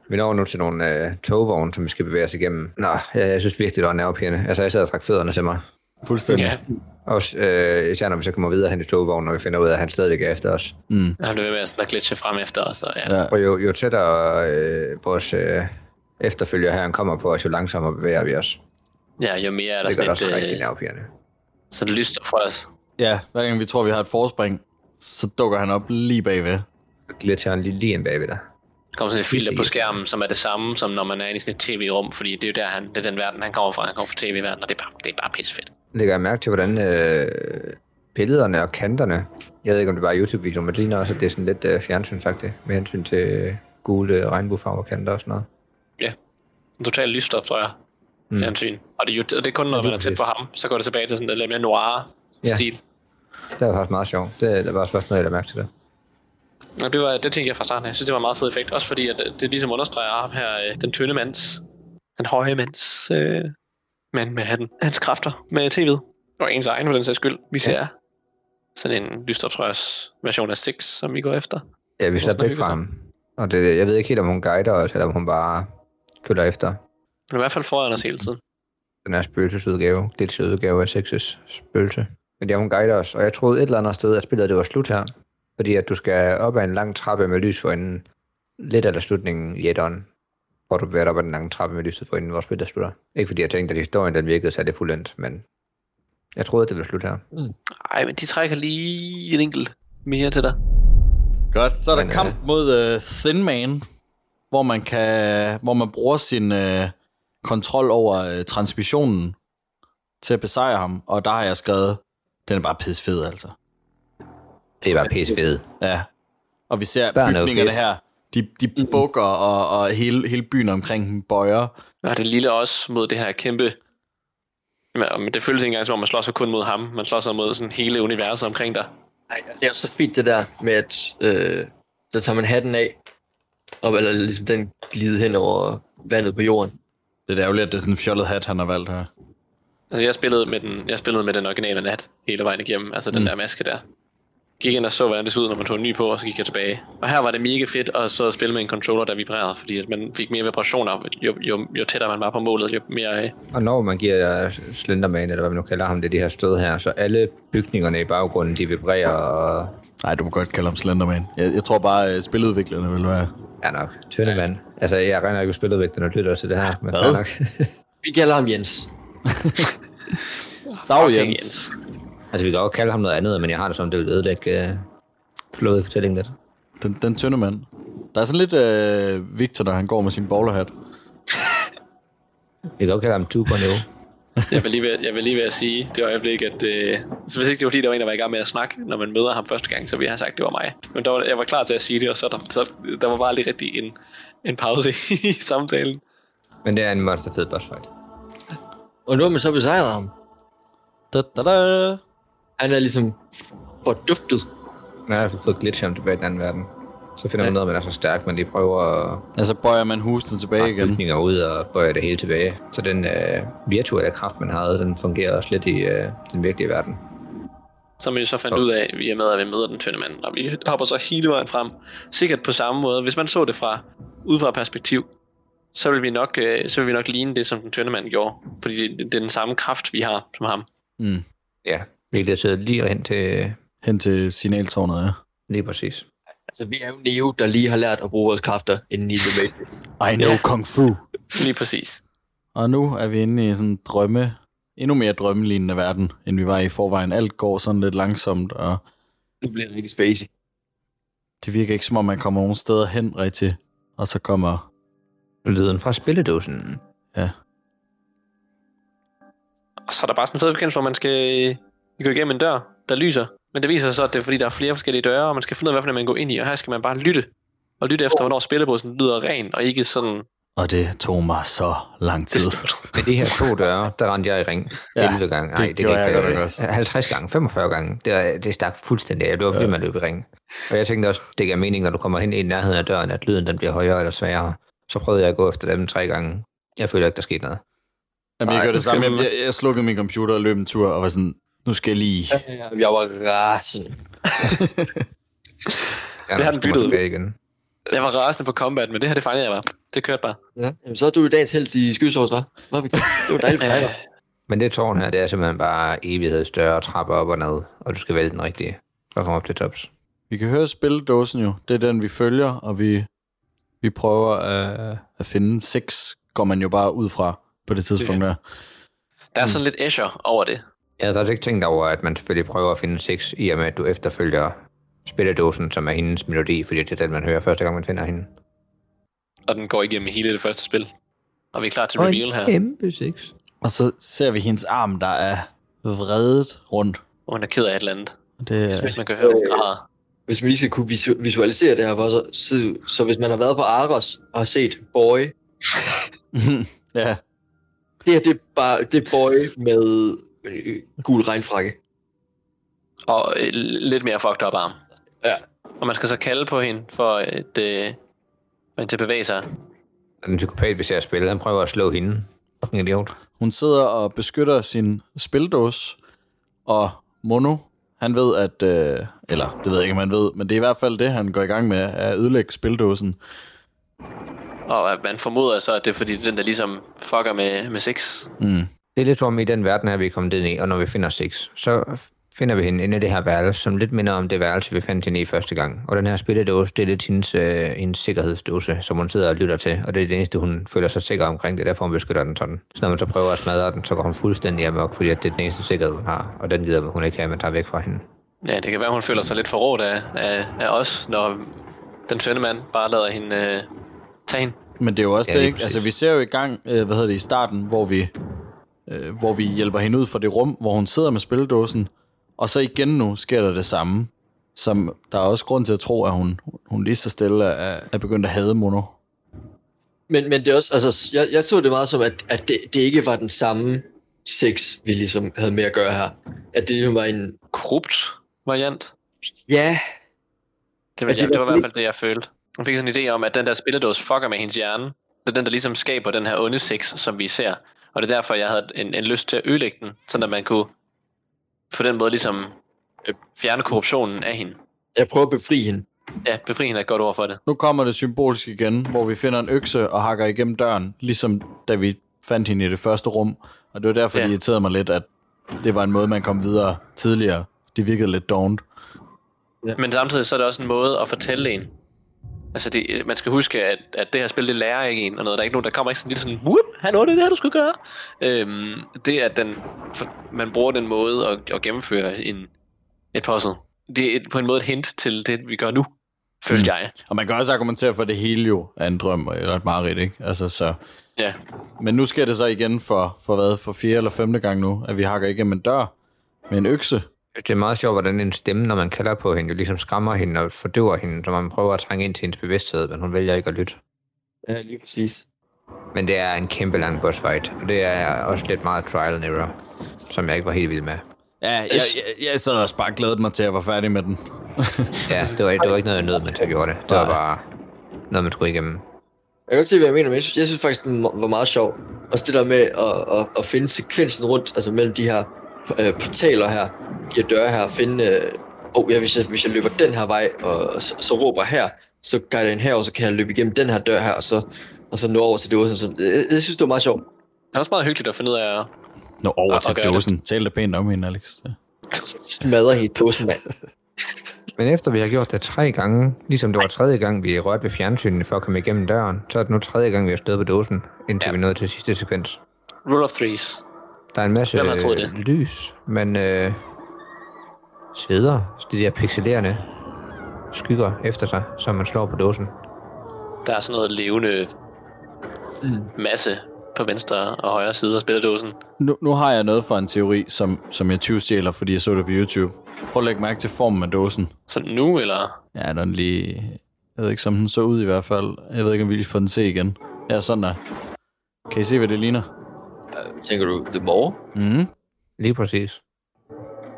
Vi når nu til nogle øh, togvogne, som vi skal bevæge os igennem. Nå, jeg, jeg synes virkelig, det var nervepirrende. Altså, jeg sad og trak fødderne til mig. Fuldstændig. Ja. Også, øh, især når vi så kommer videre hen i togvognen, og vi finder ud af, at han stadigvæk er efter os. Han blev ved med at sådan glitche frem efter os. Og ja. Ja. Og jo, jo tættere øh, vores øh, efterfølger her kommer på os, jo langsommere bevæger vi os. ja, jo mere er der Det gør det sådan også et, rigtig øh, nervepirrende. så det lyster for os. Ja, hver gang vi tror, vi har et forspring, så dukker han op lige bagved. Glitcher han lige, lige ind bagved dig. Der kommer sådan et filter på skærmen, som er det samme, som når man er inde i sådan et tv-rum, fordi det er jo der, han, det er den verden, han kommer fra. Han kommer fra tv-verden, og det er bare, det er bare pissefedt. Lægger jeg mærke til, hvordan øh, billederne og kanterne, jeg ved ikke, om det bare er YouTube-video, men det ligner også, at det er sådan lidt øh, fjernsynsagtigt, med hensyn til øh, gule regnbuefarverkanter og sådan noget. En total lysstof, tror jeg. Mm. Fjernsyn. Og det, er jo, og det er kun, når Ja, man er tæt på ham, så går det tilbage til sådan lidt mere noir-stil. Det var faktisk meget sjovt. Det, det var også først noget, jeg mærke til det. Og det, var, det tænkte jeg fra starten af. Jeg synes, det var en meget fed effekt. Også fordi, at det, det ligesom understreger ham her, øh, den tynde mands, den høje mands, øh, mand med hatten, hans kræfter med tv'et. Og ens egen for den sags skyld. Vi ser sådan en lysstofrørs version af 6, som vi går efter. Ja, vi Hvor slap sådan væk fra ham. Og det, jeg ved ikke helt, om hun guider os, eller om hun bare følger efter. Men i hvert fald foran os hele tiden. Den her spøgelsesudgave, glitchudgave af Sexes spøgelse. Men ja, hun guider os, og jeg troede et eller andet sted, at spillet det var slut her. Fordi at du skal op ad en lang trappe med lys for enden. Lidt af slutningen i etteren, hvor du dig op ad den lange trappe med lyset for enden, hvor spillet slutter. Ikke fordi jeg tænkte, at historien den virkede, så er det fuldendt, men jeg troede, at det ville slutte her. Ej, men de trækker lige en enkelt mere til dig. Godt, så er der Men, kamp mod uh, Thin Man, hvor man kan, hvor man bruger sin uh, kontrol over uh, transmissionen til at besejre ham, og der har jeg skrevet, den er bare pissefed, altså. Det er bare pisse fedt. Ja. Og vi ser noget bygningerne fedt. her, de, de bukker, og, og hele, hele byen omkring dem bøjer. Og det lille også mod det her kæmpe... Men men det føles ikke engang, som om man slår sig kun mod ham. Man slår sig mod sådan hele universet omkring dig. Ej, det er så fint det der med, at øh, der tager man hatten af, og eller ligesom den glide hen over vandet på jorden. Det er ærgerligt, at det er sådan en fjollet hat, han har valgt her. Altså, jeg spillede med den, jeg spillede med den originale nat hele vejen igennem. Altså den Mm. der maske der. Gik ind og så, hvordan det så ud, når man tog en ny på, og så gik jeg tilbage. Og her var det mega fedt at så spille med en controller, der vibrerede, fordi at man fik mere vibrationer. Jo, jo, jo tættere man var på målet, jo mere... øh, Og når man giver Slenderman, eller hvad vi nu kalder ham, det er de her stød her, så alle bygningerne i baggrunden, de vibrerer, og Nej, du må godt kalde ham Slenderman. Jeg, jeg tror bare, at spiludviklerne vil være... ja nok, tynde mand. Altså, jeg regner ikke med spiludviklerne, lytter til det her, men Hvad? nok. Vi kalder ham Jens. Dag, fucking Jens. altså, vi kan også kalde ham noget andet, men jeg har det som, det vil ødelægge uh, flået i fortællingen lidt. Den, den tynde mand. Der er sådan lidt øh, Victor, der han går med sin bowlerhat. Vi kan også kalde ham 2.0. Jeg vil lige ved, jeg vil lige ved at sige det øjeblik, at øh, så hvis ikke det var fordi, der var en, der var i gang med at snakke, når man møder ham første gang, så ville jeg have sagt, det var mig. Men der var, jeg var klar til at sige det, og så der, så der var bare lige rigtig en, en pause i samtalen. Men det er en monsterfed boss fight. Og nu har man så besejret ham. Da, da, da. Han er ligesom forduftet. Man har fald fået glitch ham tilbage i den anden verden. Så finder man noget, man er så stærk, men de prøver at Altså bøjer man husene tilbage pakke igen. bygninger ud og bøjer det hele tilbage. Så den øh, virtuelle kraft, man havde, den fungerer også lidt i øh, den virkelige verden. Som vi så fandt ud af, i og med, at vi møder den tynde mand. Og vi hopper så hele vejen frem. Sikkert på samme måde. Hvis man så det fra udefra perspektiv, så vil vi nok, øh, så vil vi nok ligne det, som den tynde mand gjorde. Fordi det, det er den samme kraft, vi har som ham. Mm. Ja, vi er så lige hen til Hen til signaltårnet, ja. lige præcis. Altså, vi er jo Neo, der lige har lært at bruge vores kræfter inden i The Matrix. I know kung fu. Lige præcis. Og nu er vi inde i sådan en drømme, endnu mere drømmelignende verden, end vi var i forvejen. Alt går sådan lidt langsomt, og Nu bliver det rigtig spacey. det virker ikke som om, man kommer nogen steder hen rigtig. Og så kommer, Lyden fra spilledåsen. ja, Og så er der bare sådan en fed bekendelse, hvor man skal øh, gå igennem en dør, der lyser. Men det viser sig så, at det er fordi, der er flere forskellige døre, og man skal finde ud af, hvad for en man går ind i. Og her skal man bare lytte. Og lytte efter, hvornår spillebåsen lyder ren, og ikke sådan... og det tog mig så lang tid. Med de her to døre, der rendte jeg i ring Ja, 11 gange. det Nej, det, gjorde kan jeg ikke også. 50 gange, 45 gange. Det, er, det stak fuldstændig af. Det var fordi, man løb i ring. Og jeg tænkte også, det giver mening, når du kommer hen i nærheden af døren, at lyden den bliver højere eller sværere. Så prøvede jeg at gå efter dem tre gange. Jeg føler ikke, der skete noget. Jamen, jeg Nej, gør nu det samme. man- Jeg, jeg slukkede min computer og løb en tur, og var sådan, nu skal jeg lige... Jeg var rasende. Jeg Det har den byttet igen. Jeg var rasende på combat, men det her, det fangede jeg bare. Det kørte bare. Ja. Jamen, så er du jo dagens held i skysovs, hva'? Hvad det var dejligt for dig. Men det tårn her, det er simpelthen bare evighed større trapper op og ned, og du skal vælge den rigtige. Så kommer op til tops. Vi kan høre spilledåsen jo. Det er den, vi følger, og vi, vi prøver at, at finde seks, går man jo bare ud fra på det tidspunkt der. Der er sådan lidt Escher over det. Jeg havde faktisk ikke tænkt over, at man selvfølgelig prøver at finde seks, i og med, at du efterfølger spilledåsen, som er hendes melodi, fordi det er den, man hører første gang, man finder hende. Og den går igennem hele det første spil. Og vi er klar til Og en reveal her. kæmpe seks. Og så ser vi hendes arm, der er vredet rundt. Hvor hun er ked af et eller andet. Og Det, er- Man kan høre, hun græder. Hvis man lige skal kunne visu- visualisere det her, for så, så, så hvis man har været på Argos og har set Boy, ja, det her det er bare det er Boy med øh, gul regnfrakke. Og øh, lidt mere fucked up arm. Ja. Og man skal så kalde på hende for et, øh, hende til at bevæge sig. Den psykopat, vi ser spille, han prøver at slå hende. Fucking idiot. hun sidder og beskytter sin spildås, og Mono, han ved, at... Øh, eller, det ved jeg ikke, om han ved, men det er i hvert fald det, han går i gang med, at ødelægge spildåsen. Og at man formoder så, at det er fordi, den der ligesom fucker med, med sex. Mm. Det er lidt som om i den verden her, vi er kommet ind i, og når vi finder seks, så finder vi hende inde i det her værelse, som lidt minder om det værelse, vi fandt hende i første gang. Og den her spilledåse, det er lidt hendes, øh, hendes sikkerhedsdåse, som hun sidder og lytter til, og det er det eneste, hun føler sig sikker omkring. Det er derfor, hun beskytter den sådan. Så når man så prøver at smadre den, så går hun fuldstændig amok, fordi at det er den eneste sikkerhed, hun har, og den gider hun ikke have, man tager væk fra hende. Ja, det kan være, hun føler sig lidt forrådt af, af, af os, når den tynde mand bare lader hende øh, tage hende. Men det er jo også Ja, det, ikke? præcis. Altså, vi ser jo i gang, øh, hvad hedder det, i starten, hvor vi, øh, hvor vi hjælper hende ud fra det rum, hvor hun sidder med spildåsen, og så igen nu sker der det samme, som der er også grund til at tro, at hun, hun lige så stille er, er begyndt at hade Mono. Men, men det er også, altså, jeg, jeg så det meget som, at, at det, det ikke var den samme sex, vi ligesom havde med at gøre her. At det jo var en... Korrupt variant. Ja, Det, var, Ja, det det var var i hvert fald det, jeg følte. Jeg fik sådan en idé om, at den der spilledås fucker med hendes hjerne. Det er den, der ligesom skaber den her onde sex, som vi ser. Og det er derfor, jeg havde en, en lyst til at ødelægge den, så at man kunne på den måde ligesom øh, fjerne korruptionen af hende. jeg prøver at befri hende. Ja, befri hende er et godt ord for det. Nu kommer det symbolisk igen, hvor vi finder en økse og hakker igennem døren, ligesom da vi fandt hende i det første rum. Og det var derfor, Ja. det irriterede mig lidt, at det var en måde, man kom videre tidligere. Det virkede lidt dovent. Men samtidig så er det også en måde at fortælle en. Altså, det, man skal huske, at, at det her spil, det lærer ikke en, og noget. Der er ikke nogen, der kommer ikke sådan lidt sådan, whoop, han det er det her, du skulle gøre. Øhm, det er, at den, for, man bruger den måde at, at gennemføre en, et puzzle. Det er et, på en måde et hint til det, vi gør nu, følte Mm. jeg. Og man kan også argumentere for, at det hele jo er en drøm eller et mareridt, ikke? Altså, så... Ja, Men nu sker det så igen for, for hvad? For fjerde eller femte gang nu, at vi hakker igennem en dør med en økse. Det er meget sjovt, hvordan en stemme, når man kalder på hende, jo ligesom skræmmer hende og fordøver hende, så man prøver at trænge ind til hendes bevidsthed, men hun vælger ikke at lytte. Ja, lige præcis. Men det er en kæmpe lang boss fight, og det er også lidt meget trial and error, som jeg ikke var helt vild med. Ja, jeg, jeg, jeg sad også bare og glædede mig til at være færdig med den. Ja, det var, det var ikke noget, jeg nød, man til at gjorde det. Det var bare noget, man skulle igennem. Jeg kan godt se, hvad jeg mener, men jeg synes, jeg synes faktisk, den var meget sjov. Også det der med at, at, at finde sekvensen rundt, altså mellem de her øh, portaler her, de her døre her, at finde, øh, oh, ja, hvis, jeg, hvis jeg løber den her vej, og så, så råber her, så går jeg ind her, og så kan jeg løbe igennem den her dør her, og så, og så nå over til dåsen. Så, jeg, jeg synes, det var meget sjovt. det er også meget hyggeligt at finde ud af, Nå, over Og- til og gøre dåsen. Tal da pænt om hende, Alex. Smadrer hele dåsen, mand. Men efter vi har gjort det tre gange, ligesom det var tredje gang, vi rørte ved fjernsynet for at komme igennem døren, så er det nu tredje gang, vi har stået på dåsen, indtil ja. vi nåede til sidste sekvens. rule of threes. Der er en masse Hvem troet det? lys, men øh, sveder, de der pixelerende skygger efter sig, som man slår på dåsen. Der er sådan noget levende masse på venstre og højre side af spilledåsen. Nu, nu har jeg noget for en teori, som, som jeg tyvstjæler, fordi jeg så det på YouTube. Prøv at lægge mærke til formen af dåsen. Så nu, eller? Ja, den lige... Jeg ved ikke, som den så ud i hvert fald. Jeg ved ikke, om vi lige får den se igen. Ja, sådan der. Kan I se, hvad det ligner? Tænker du, The More? Mm. Lige præcis.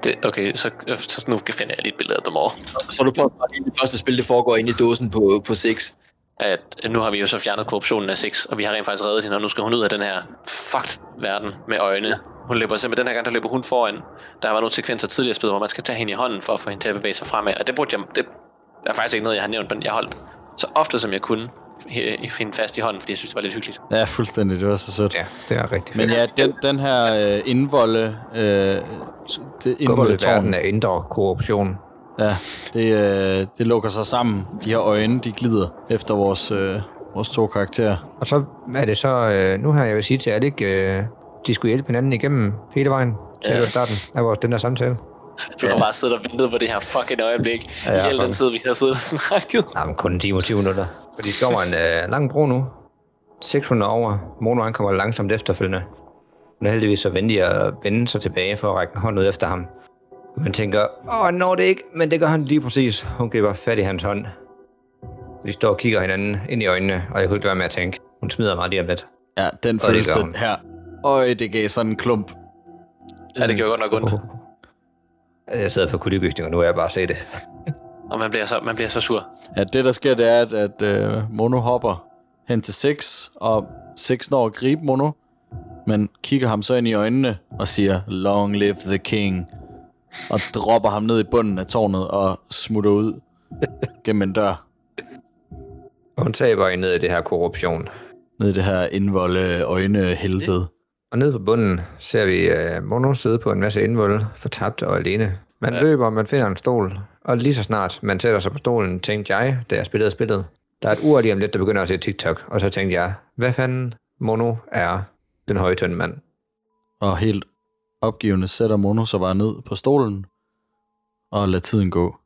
Det, okay, så, så nu finder jeg lige et billede af dem over. Så du prøvet at det første spil, det foregår inde i dåsen på, på 6. At nu har vi jo så fjernet korruptionen af sex, og vi har rent faktisk reddet hende, og nu skal hun ud af den her fucked verden med øjne. Hun løber simpelthen, den her gang, der løber hun foran. Der var nogle sekvenser tidligere spillet, hvor man skal tage hende i hånden for at få hende til at bevæge sig fremad. Og det burde jeg, det er faktisk ikke noget, jeg har nævnt, men jeg holdt så ofte som jeg kunne finde fast i hånden, fordi jeg synes, det var lidt hyggeligt. Ja, fuldstændig. Det var så sødt. Ja, det er rigtig Men fedt. ja, den, den her øh, indvolde... Øh, det Gummelverden indvoldetårn, af indre korruption. ja, det, øh, det lukker sig sammen. De her øjne, de glider efter vores, øh, vores to karakterer. Og så er det så, øh, nu har jeg vil sige til Alec, øh, de skulle hjælpe hinanden igennem hele vejen til ja. starten af vores, den der samtale. Du har bare siddet og ventet på det her fucking øjeblik. Ja, Ja, ja, I hele den tid, vi har siddet og snakket. Nej, men kun en time og 20 minutter. Fordi de kommer en øh, lang bro nu. 600 over. Mono han kommer langsomt efterfølgende. Hun er heldigvis så venlig at vende sig tilbage for at række en hånd ud efter ham. Man tænker, åh, han når det ikke, men det gør han lige præcis. Hun griber fat i hans hånd. De står og kigger hinanden ind i øjnene, og jeg kunne ikke være med at tænke, hun smider mig lige om lidt. Ja, den følelse her. Øj, det gav sådan en klump. Ja, det gjorde godt nok ondt. Jeg sidder for kuldegysninger nu, er jeg bare se det. Og man bliver så, man bliver så sur. Ja, det der sker, det er, at, at øh, Mono hopper hen til Six, og Six når at gribe Mono, men kigger ham så ind i øjnene og siger, Long live the king, og dropper ham ned i bunden af tårnet og smutter ud gennem en dør, Og hun taber ind ned i det her korruption. ned i det her indvolde øjne helvede. Og nede på bunden ser vi uh, Mono sidde på en masse indvold, fortabt og alene. Man ja. løber, man finder en stol, og lige så snart man sætter sig på stolen, tænkte jeg, da jeg spillede spillet, der er et ur lige om lidt, der begynder at se TikTok. Og så tænkte jeg, hvad fanden Mono er den høje tynde mand? Og helt opgivende sætter Mono sig bare ned på stolen, og lade tiden gå.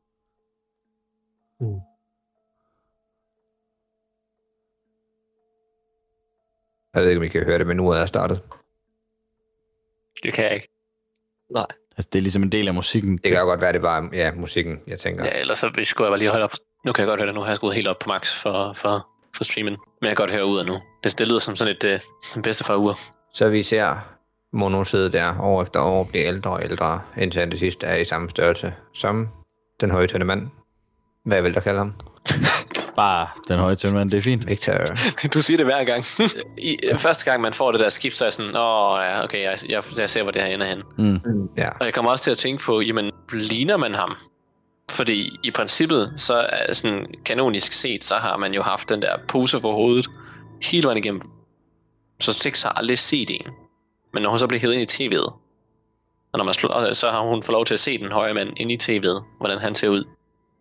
Jeg ved ikke, om I kan høre det, men nu er jeg startet. Det kan jeg ikke. Altså, det er ligesom en del af musikken. Det kan jo godt være, det var ja, musikken, jeg tænker. Ja, ellers så skulle jeg bare lige holde op. Nu kan jeg godt høre det. Nu har jeg skruet helt op på max for, for, for streamen. Men jeg kan godt høre ud af nu. Det, det lyder som sådan et øh, den bedste for uger. Så vi ser Mono sidde der år efter år, blive ældre og ældre, indtil han det sidste er i samme størrelse som den høje mand. Hvad vil der kalde ham? Bare den høje tømmermand, det er fint. Victor. Du siger det hver gang. I, første gang, man får det der skift, så er jeg sådan, åh, ja, okay, jeg, jeg, jeg ser, hvor det her ender hen. Mm. Ja. Og jeg kommer også til at tænke på, jamen, ligner man ham? Fordi i princippet, så er sådan kanonisk set, så har man jo haft den der pose for hovedet hele vejen igennem. Så Six har aldrig set en. Men når hun så bliver hævet ind i tv'et, og når man slår, så har hun fået lov til at se den høje mand ind i tv'et, hvordan han ser ud.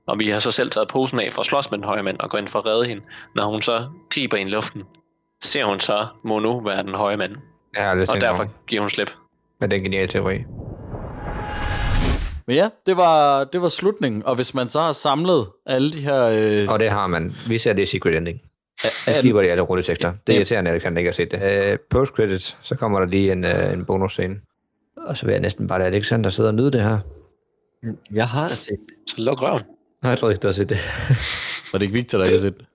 Og vi har så selv taget posen af for at slås med den høje mand og gå ind for at redde hende. Når hun så griber ind i luften, ser hun så Mono være den høje mand. Har aldrig Og derfor over, giver hun slip. men det er en genial teori. Men ja, det var, det var slutningen. Og hvis man så har samlet alle de her... Øh, Og det har man. Vi ser det i Secret Ending. Jeg slipper de alle rulletekster. Det er Ja. irriterende, at jeg ikke har set det. Uh, Post-credits, så kommer der lige en, uh, en bonusscene. Og så vil jeg næsten bare lade Alexander sidde og nyde det her. Jeg har set Så luk røven. Nej, jeg tror ikke, du har set det. var det ikke Victor, der ikke har set det?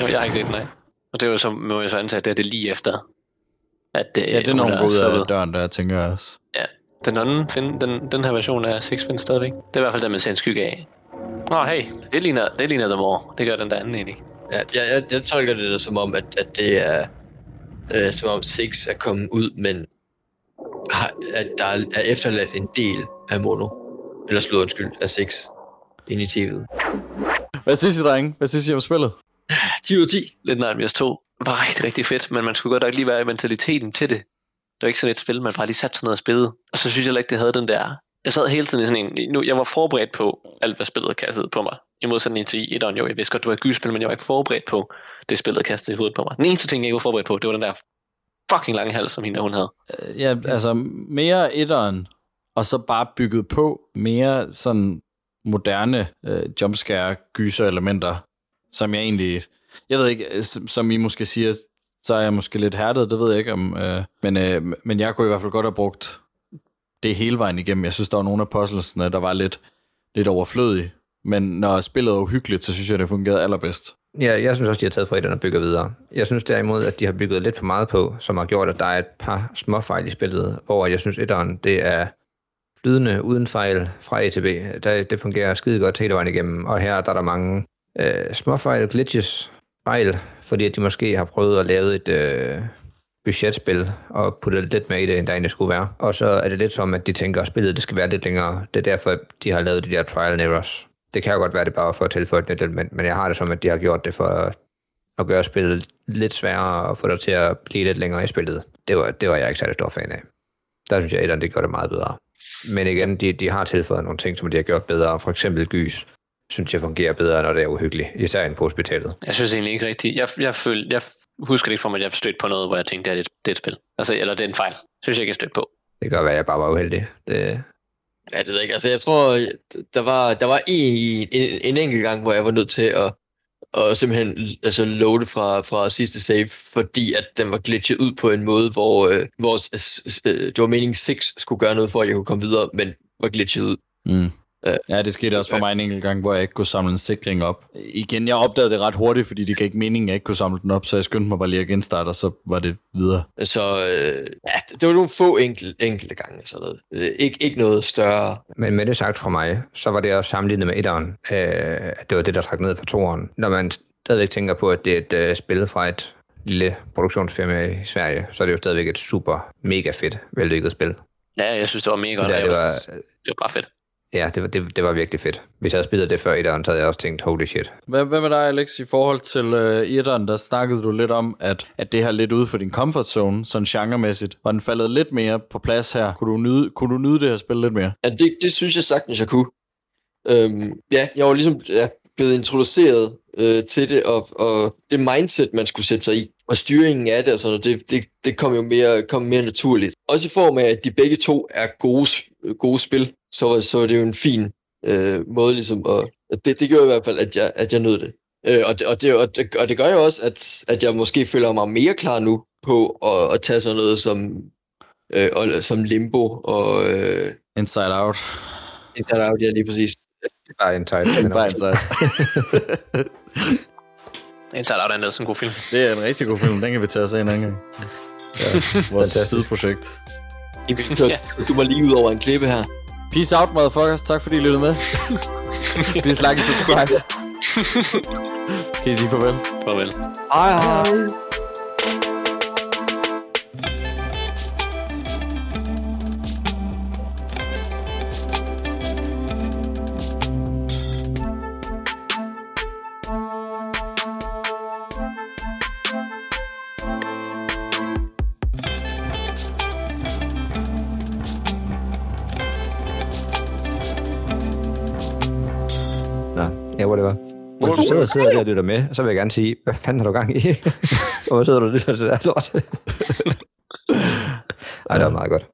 Jeg har ikke set den, nej. Og det er jo så, må jeg så antage, at det er det lige efter, at øh, Ja, det er går ud af døren, der tænker jeg også. Ja, den anden, find, den, den her version af Six findes stadigvæk. Det er i hvert fald den, man ser en skygge af. Nå, hey, det ligner, det ligner The More. Det gør den der anden egentlig. Ja, jeg, jeg, jeg tolker det som om, at, at det er øh, som om Six er kommet ud, men har, at der er, er efterladt en del af Mono. Eller slået undskyld, af Six ind i tv'et. Hvad synes I, drenge? Hvad synes I om spillet? 10 ud af 10. Lidt Nightmares 2 var rigtig, rigtig fedt, men man skulle godt nok lige være i mentaliteten til det. Det var ikke sådan et spil, man bare lige satte sig ned og spillede. Og så synes jeg heller ikke, det havde den der... Jeg sad hele tiden i sådan en... Nu, jeg var forberedt på alt, hvad spillet kastede på mig. I modsætning til etteren jo. Jeg vidste godt, det var et gyspil, men jeg var ikke forberedt på det spillet kastede i hovedet på mig. Den eneste ting, jeg ikke var forberedt på, det var den der fucking lange hals, som hende hun havde. Øh, Ja, altså mere etteren, og så bare bygget på mere sådan moderne øh, jumpscare gyser elementer, som jeg egentlig, jeg ved ikke, øh, som I måske siger, så er jeg måske lidt hærdet, det ved jeg ikke om, øh, men, øh, men jeg kunne i hvert fald godt have brugt det hele vejen igennem. Jeg synes, der var nogle af puzzlesene, der var lidt, lidt overflødige, men når spillet er uhyggeligt, så synes jeg, det fungerede allerbedst. Ja, jeg synes også, de har taget fra og bygger videre. Jeg synes derimod, at de har bygget lidt for meget på, som har gjort, at der er et par små fejl i spillet, hvor jeg synes, etteren, det er flydende uden fejl fra A til B. Der, det fungerer skide godt hele vejen igennem, og her der er der mange øh, små fejl, glitches, fejl, fordi at de måske har prøvet at lave et øh, budgetspil og putte lidt mere i det, end der egentlig skulle være. Og så er det lidt som, at de tænker, at spillet det skal være lidt længere. Det er derfor, de har lavet de der trial and errors. Det kan jo godt være, det bare for at tilføje et nyt element, men jeg har det som, at de har gjort det for at gøre spillet lidt sværere og få dig til at blive lidt længere i spillet. Det var, det var jeg ikke særlig stor fan af. Der synes jeg, at det gør det meget bedre. Men igen, de, de har tilføjet nogle ting, som de har gjort bedre. For eksempel gys, synes jeg fungerer bedre, når det er uhyggeligt. Især inde på hospitalet. Jeg synes egentlig ikke rigtigt. Jeg, jeg, føl, jeg husker det ikke for mig, at jeg stødt på noget, hvor jeg tænkte, det er et, det er et spil. Altså, eller det er en fejl. Synes jeg ikke, jeg stødt på. Det kan godt være, at jeg bare var uheldig. Det, Ja, det ved jeg ikke. Altså, jeg tror, der var, der var en, en, en enkelt gang, hvor jeg var nødt til at, og simpelthen altså, loade fra, fra sidste save, fordi at den var glitchet ud på en måde, hvor, øh, hvor øh, det var meningen 6 skulle gøre noget for, at jeg kunne komme videre, men var glitchet ud. Mm. Øh, Ja, det skete også for mig en enkelt gang, hvor jeg ikke kunne samle en sikring op. Igen, jeg opdagede det ret hurtigt, fordi det gav ikke mening, at jeg ikke kunne samle den op, så jeg skyndte mig bare lige at genstarte, og så var det videre. Så øh, ja, det var nogle få enkel, enkelte gange. Sådan noget. Øh, ikke, ikke noget større. Men med det sagt fra mig, så var det også sammenlignet med etteren, øh, at det var det, der trak ned for toeren. Når man stadigvæk tænker på, at det er et øh, spil fra et lille produktionsfirma i Sverige, så er det jo stadigvæk et super, mega fedt, vellykket spil. Ja, jeg synes, det var mega godt. der, og jeg det var, var- det var bare fedt. Ja, det, var- det, det var virkelig fedt. Hvis jeg havde spillet det før etteren, så havde jeg også tænkt, holy shit. Hvad, hvad med dig, Alex, i forhold til uh, etteren, der snakkede du lidt om, at, at det her lidt ude for din comfort zone, sådan genremæssigt. Var den faldet lidt mere på plads her? Kunne du nyde, kunne du nyde det her spil lidt mere? Ja, det, det synes jeg sagtens, jeg kunne. Øhm, ja, jeg var ligesom ja, blevet introduceret øh, til det, og, og det mindset, man skulle sætte sig i, og styringen af det, noget, det, det, det kom jo mere, kom mere naturligt. Også i form af, at de begge to er gode, gode spil, så, så er det jo en fin øh, måde ligesom, og og det, det gjorde i hvert fald, at jeg, at jeg nød det. Øh, og, det, og, det, og, det, og det gør jo også, at, at jeg måske føler mig mere klar nu på at, at tage sådan noget som, øh, og, som limbo og øh, Inside Out. Inside Out, ja lige præcis. Bare en tight. Bare Inside. Inside Out er en en god film. Det er en rigtig god film. Den kan vi tage os af en anden gang. Ja, vores sideprojekt. Du, Ja. du var lige ud over en klippe her. Peace out, motherfuckers. Tak fordi I lyttede med. Please like and subscribe. Kan I sige farvel? Farvel. Hej, hej. Sidder der og lytter med, så vil jeg gerne sige, hvad fanden har du gang i? Hvorfor sidder du og lytter til det her lort? Ej, det var meget godt.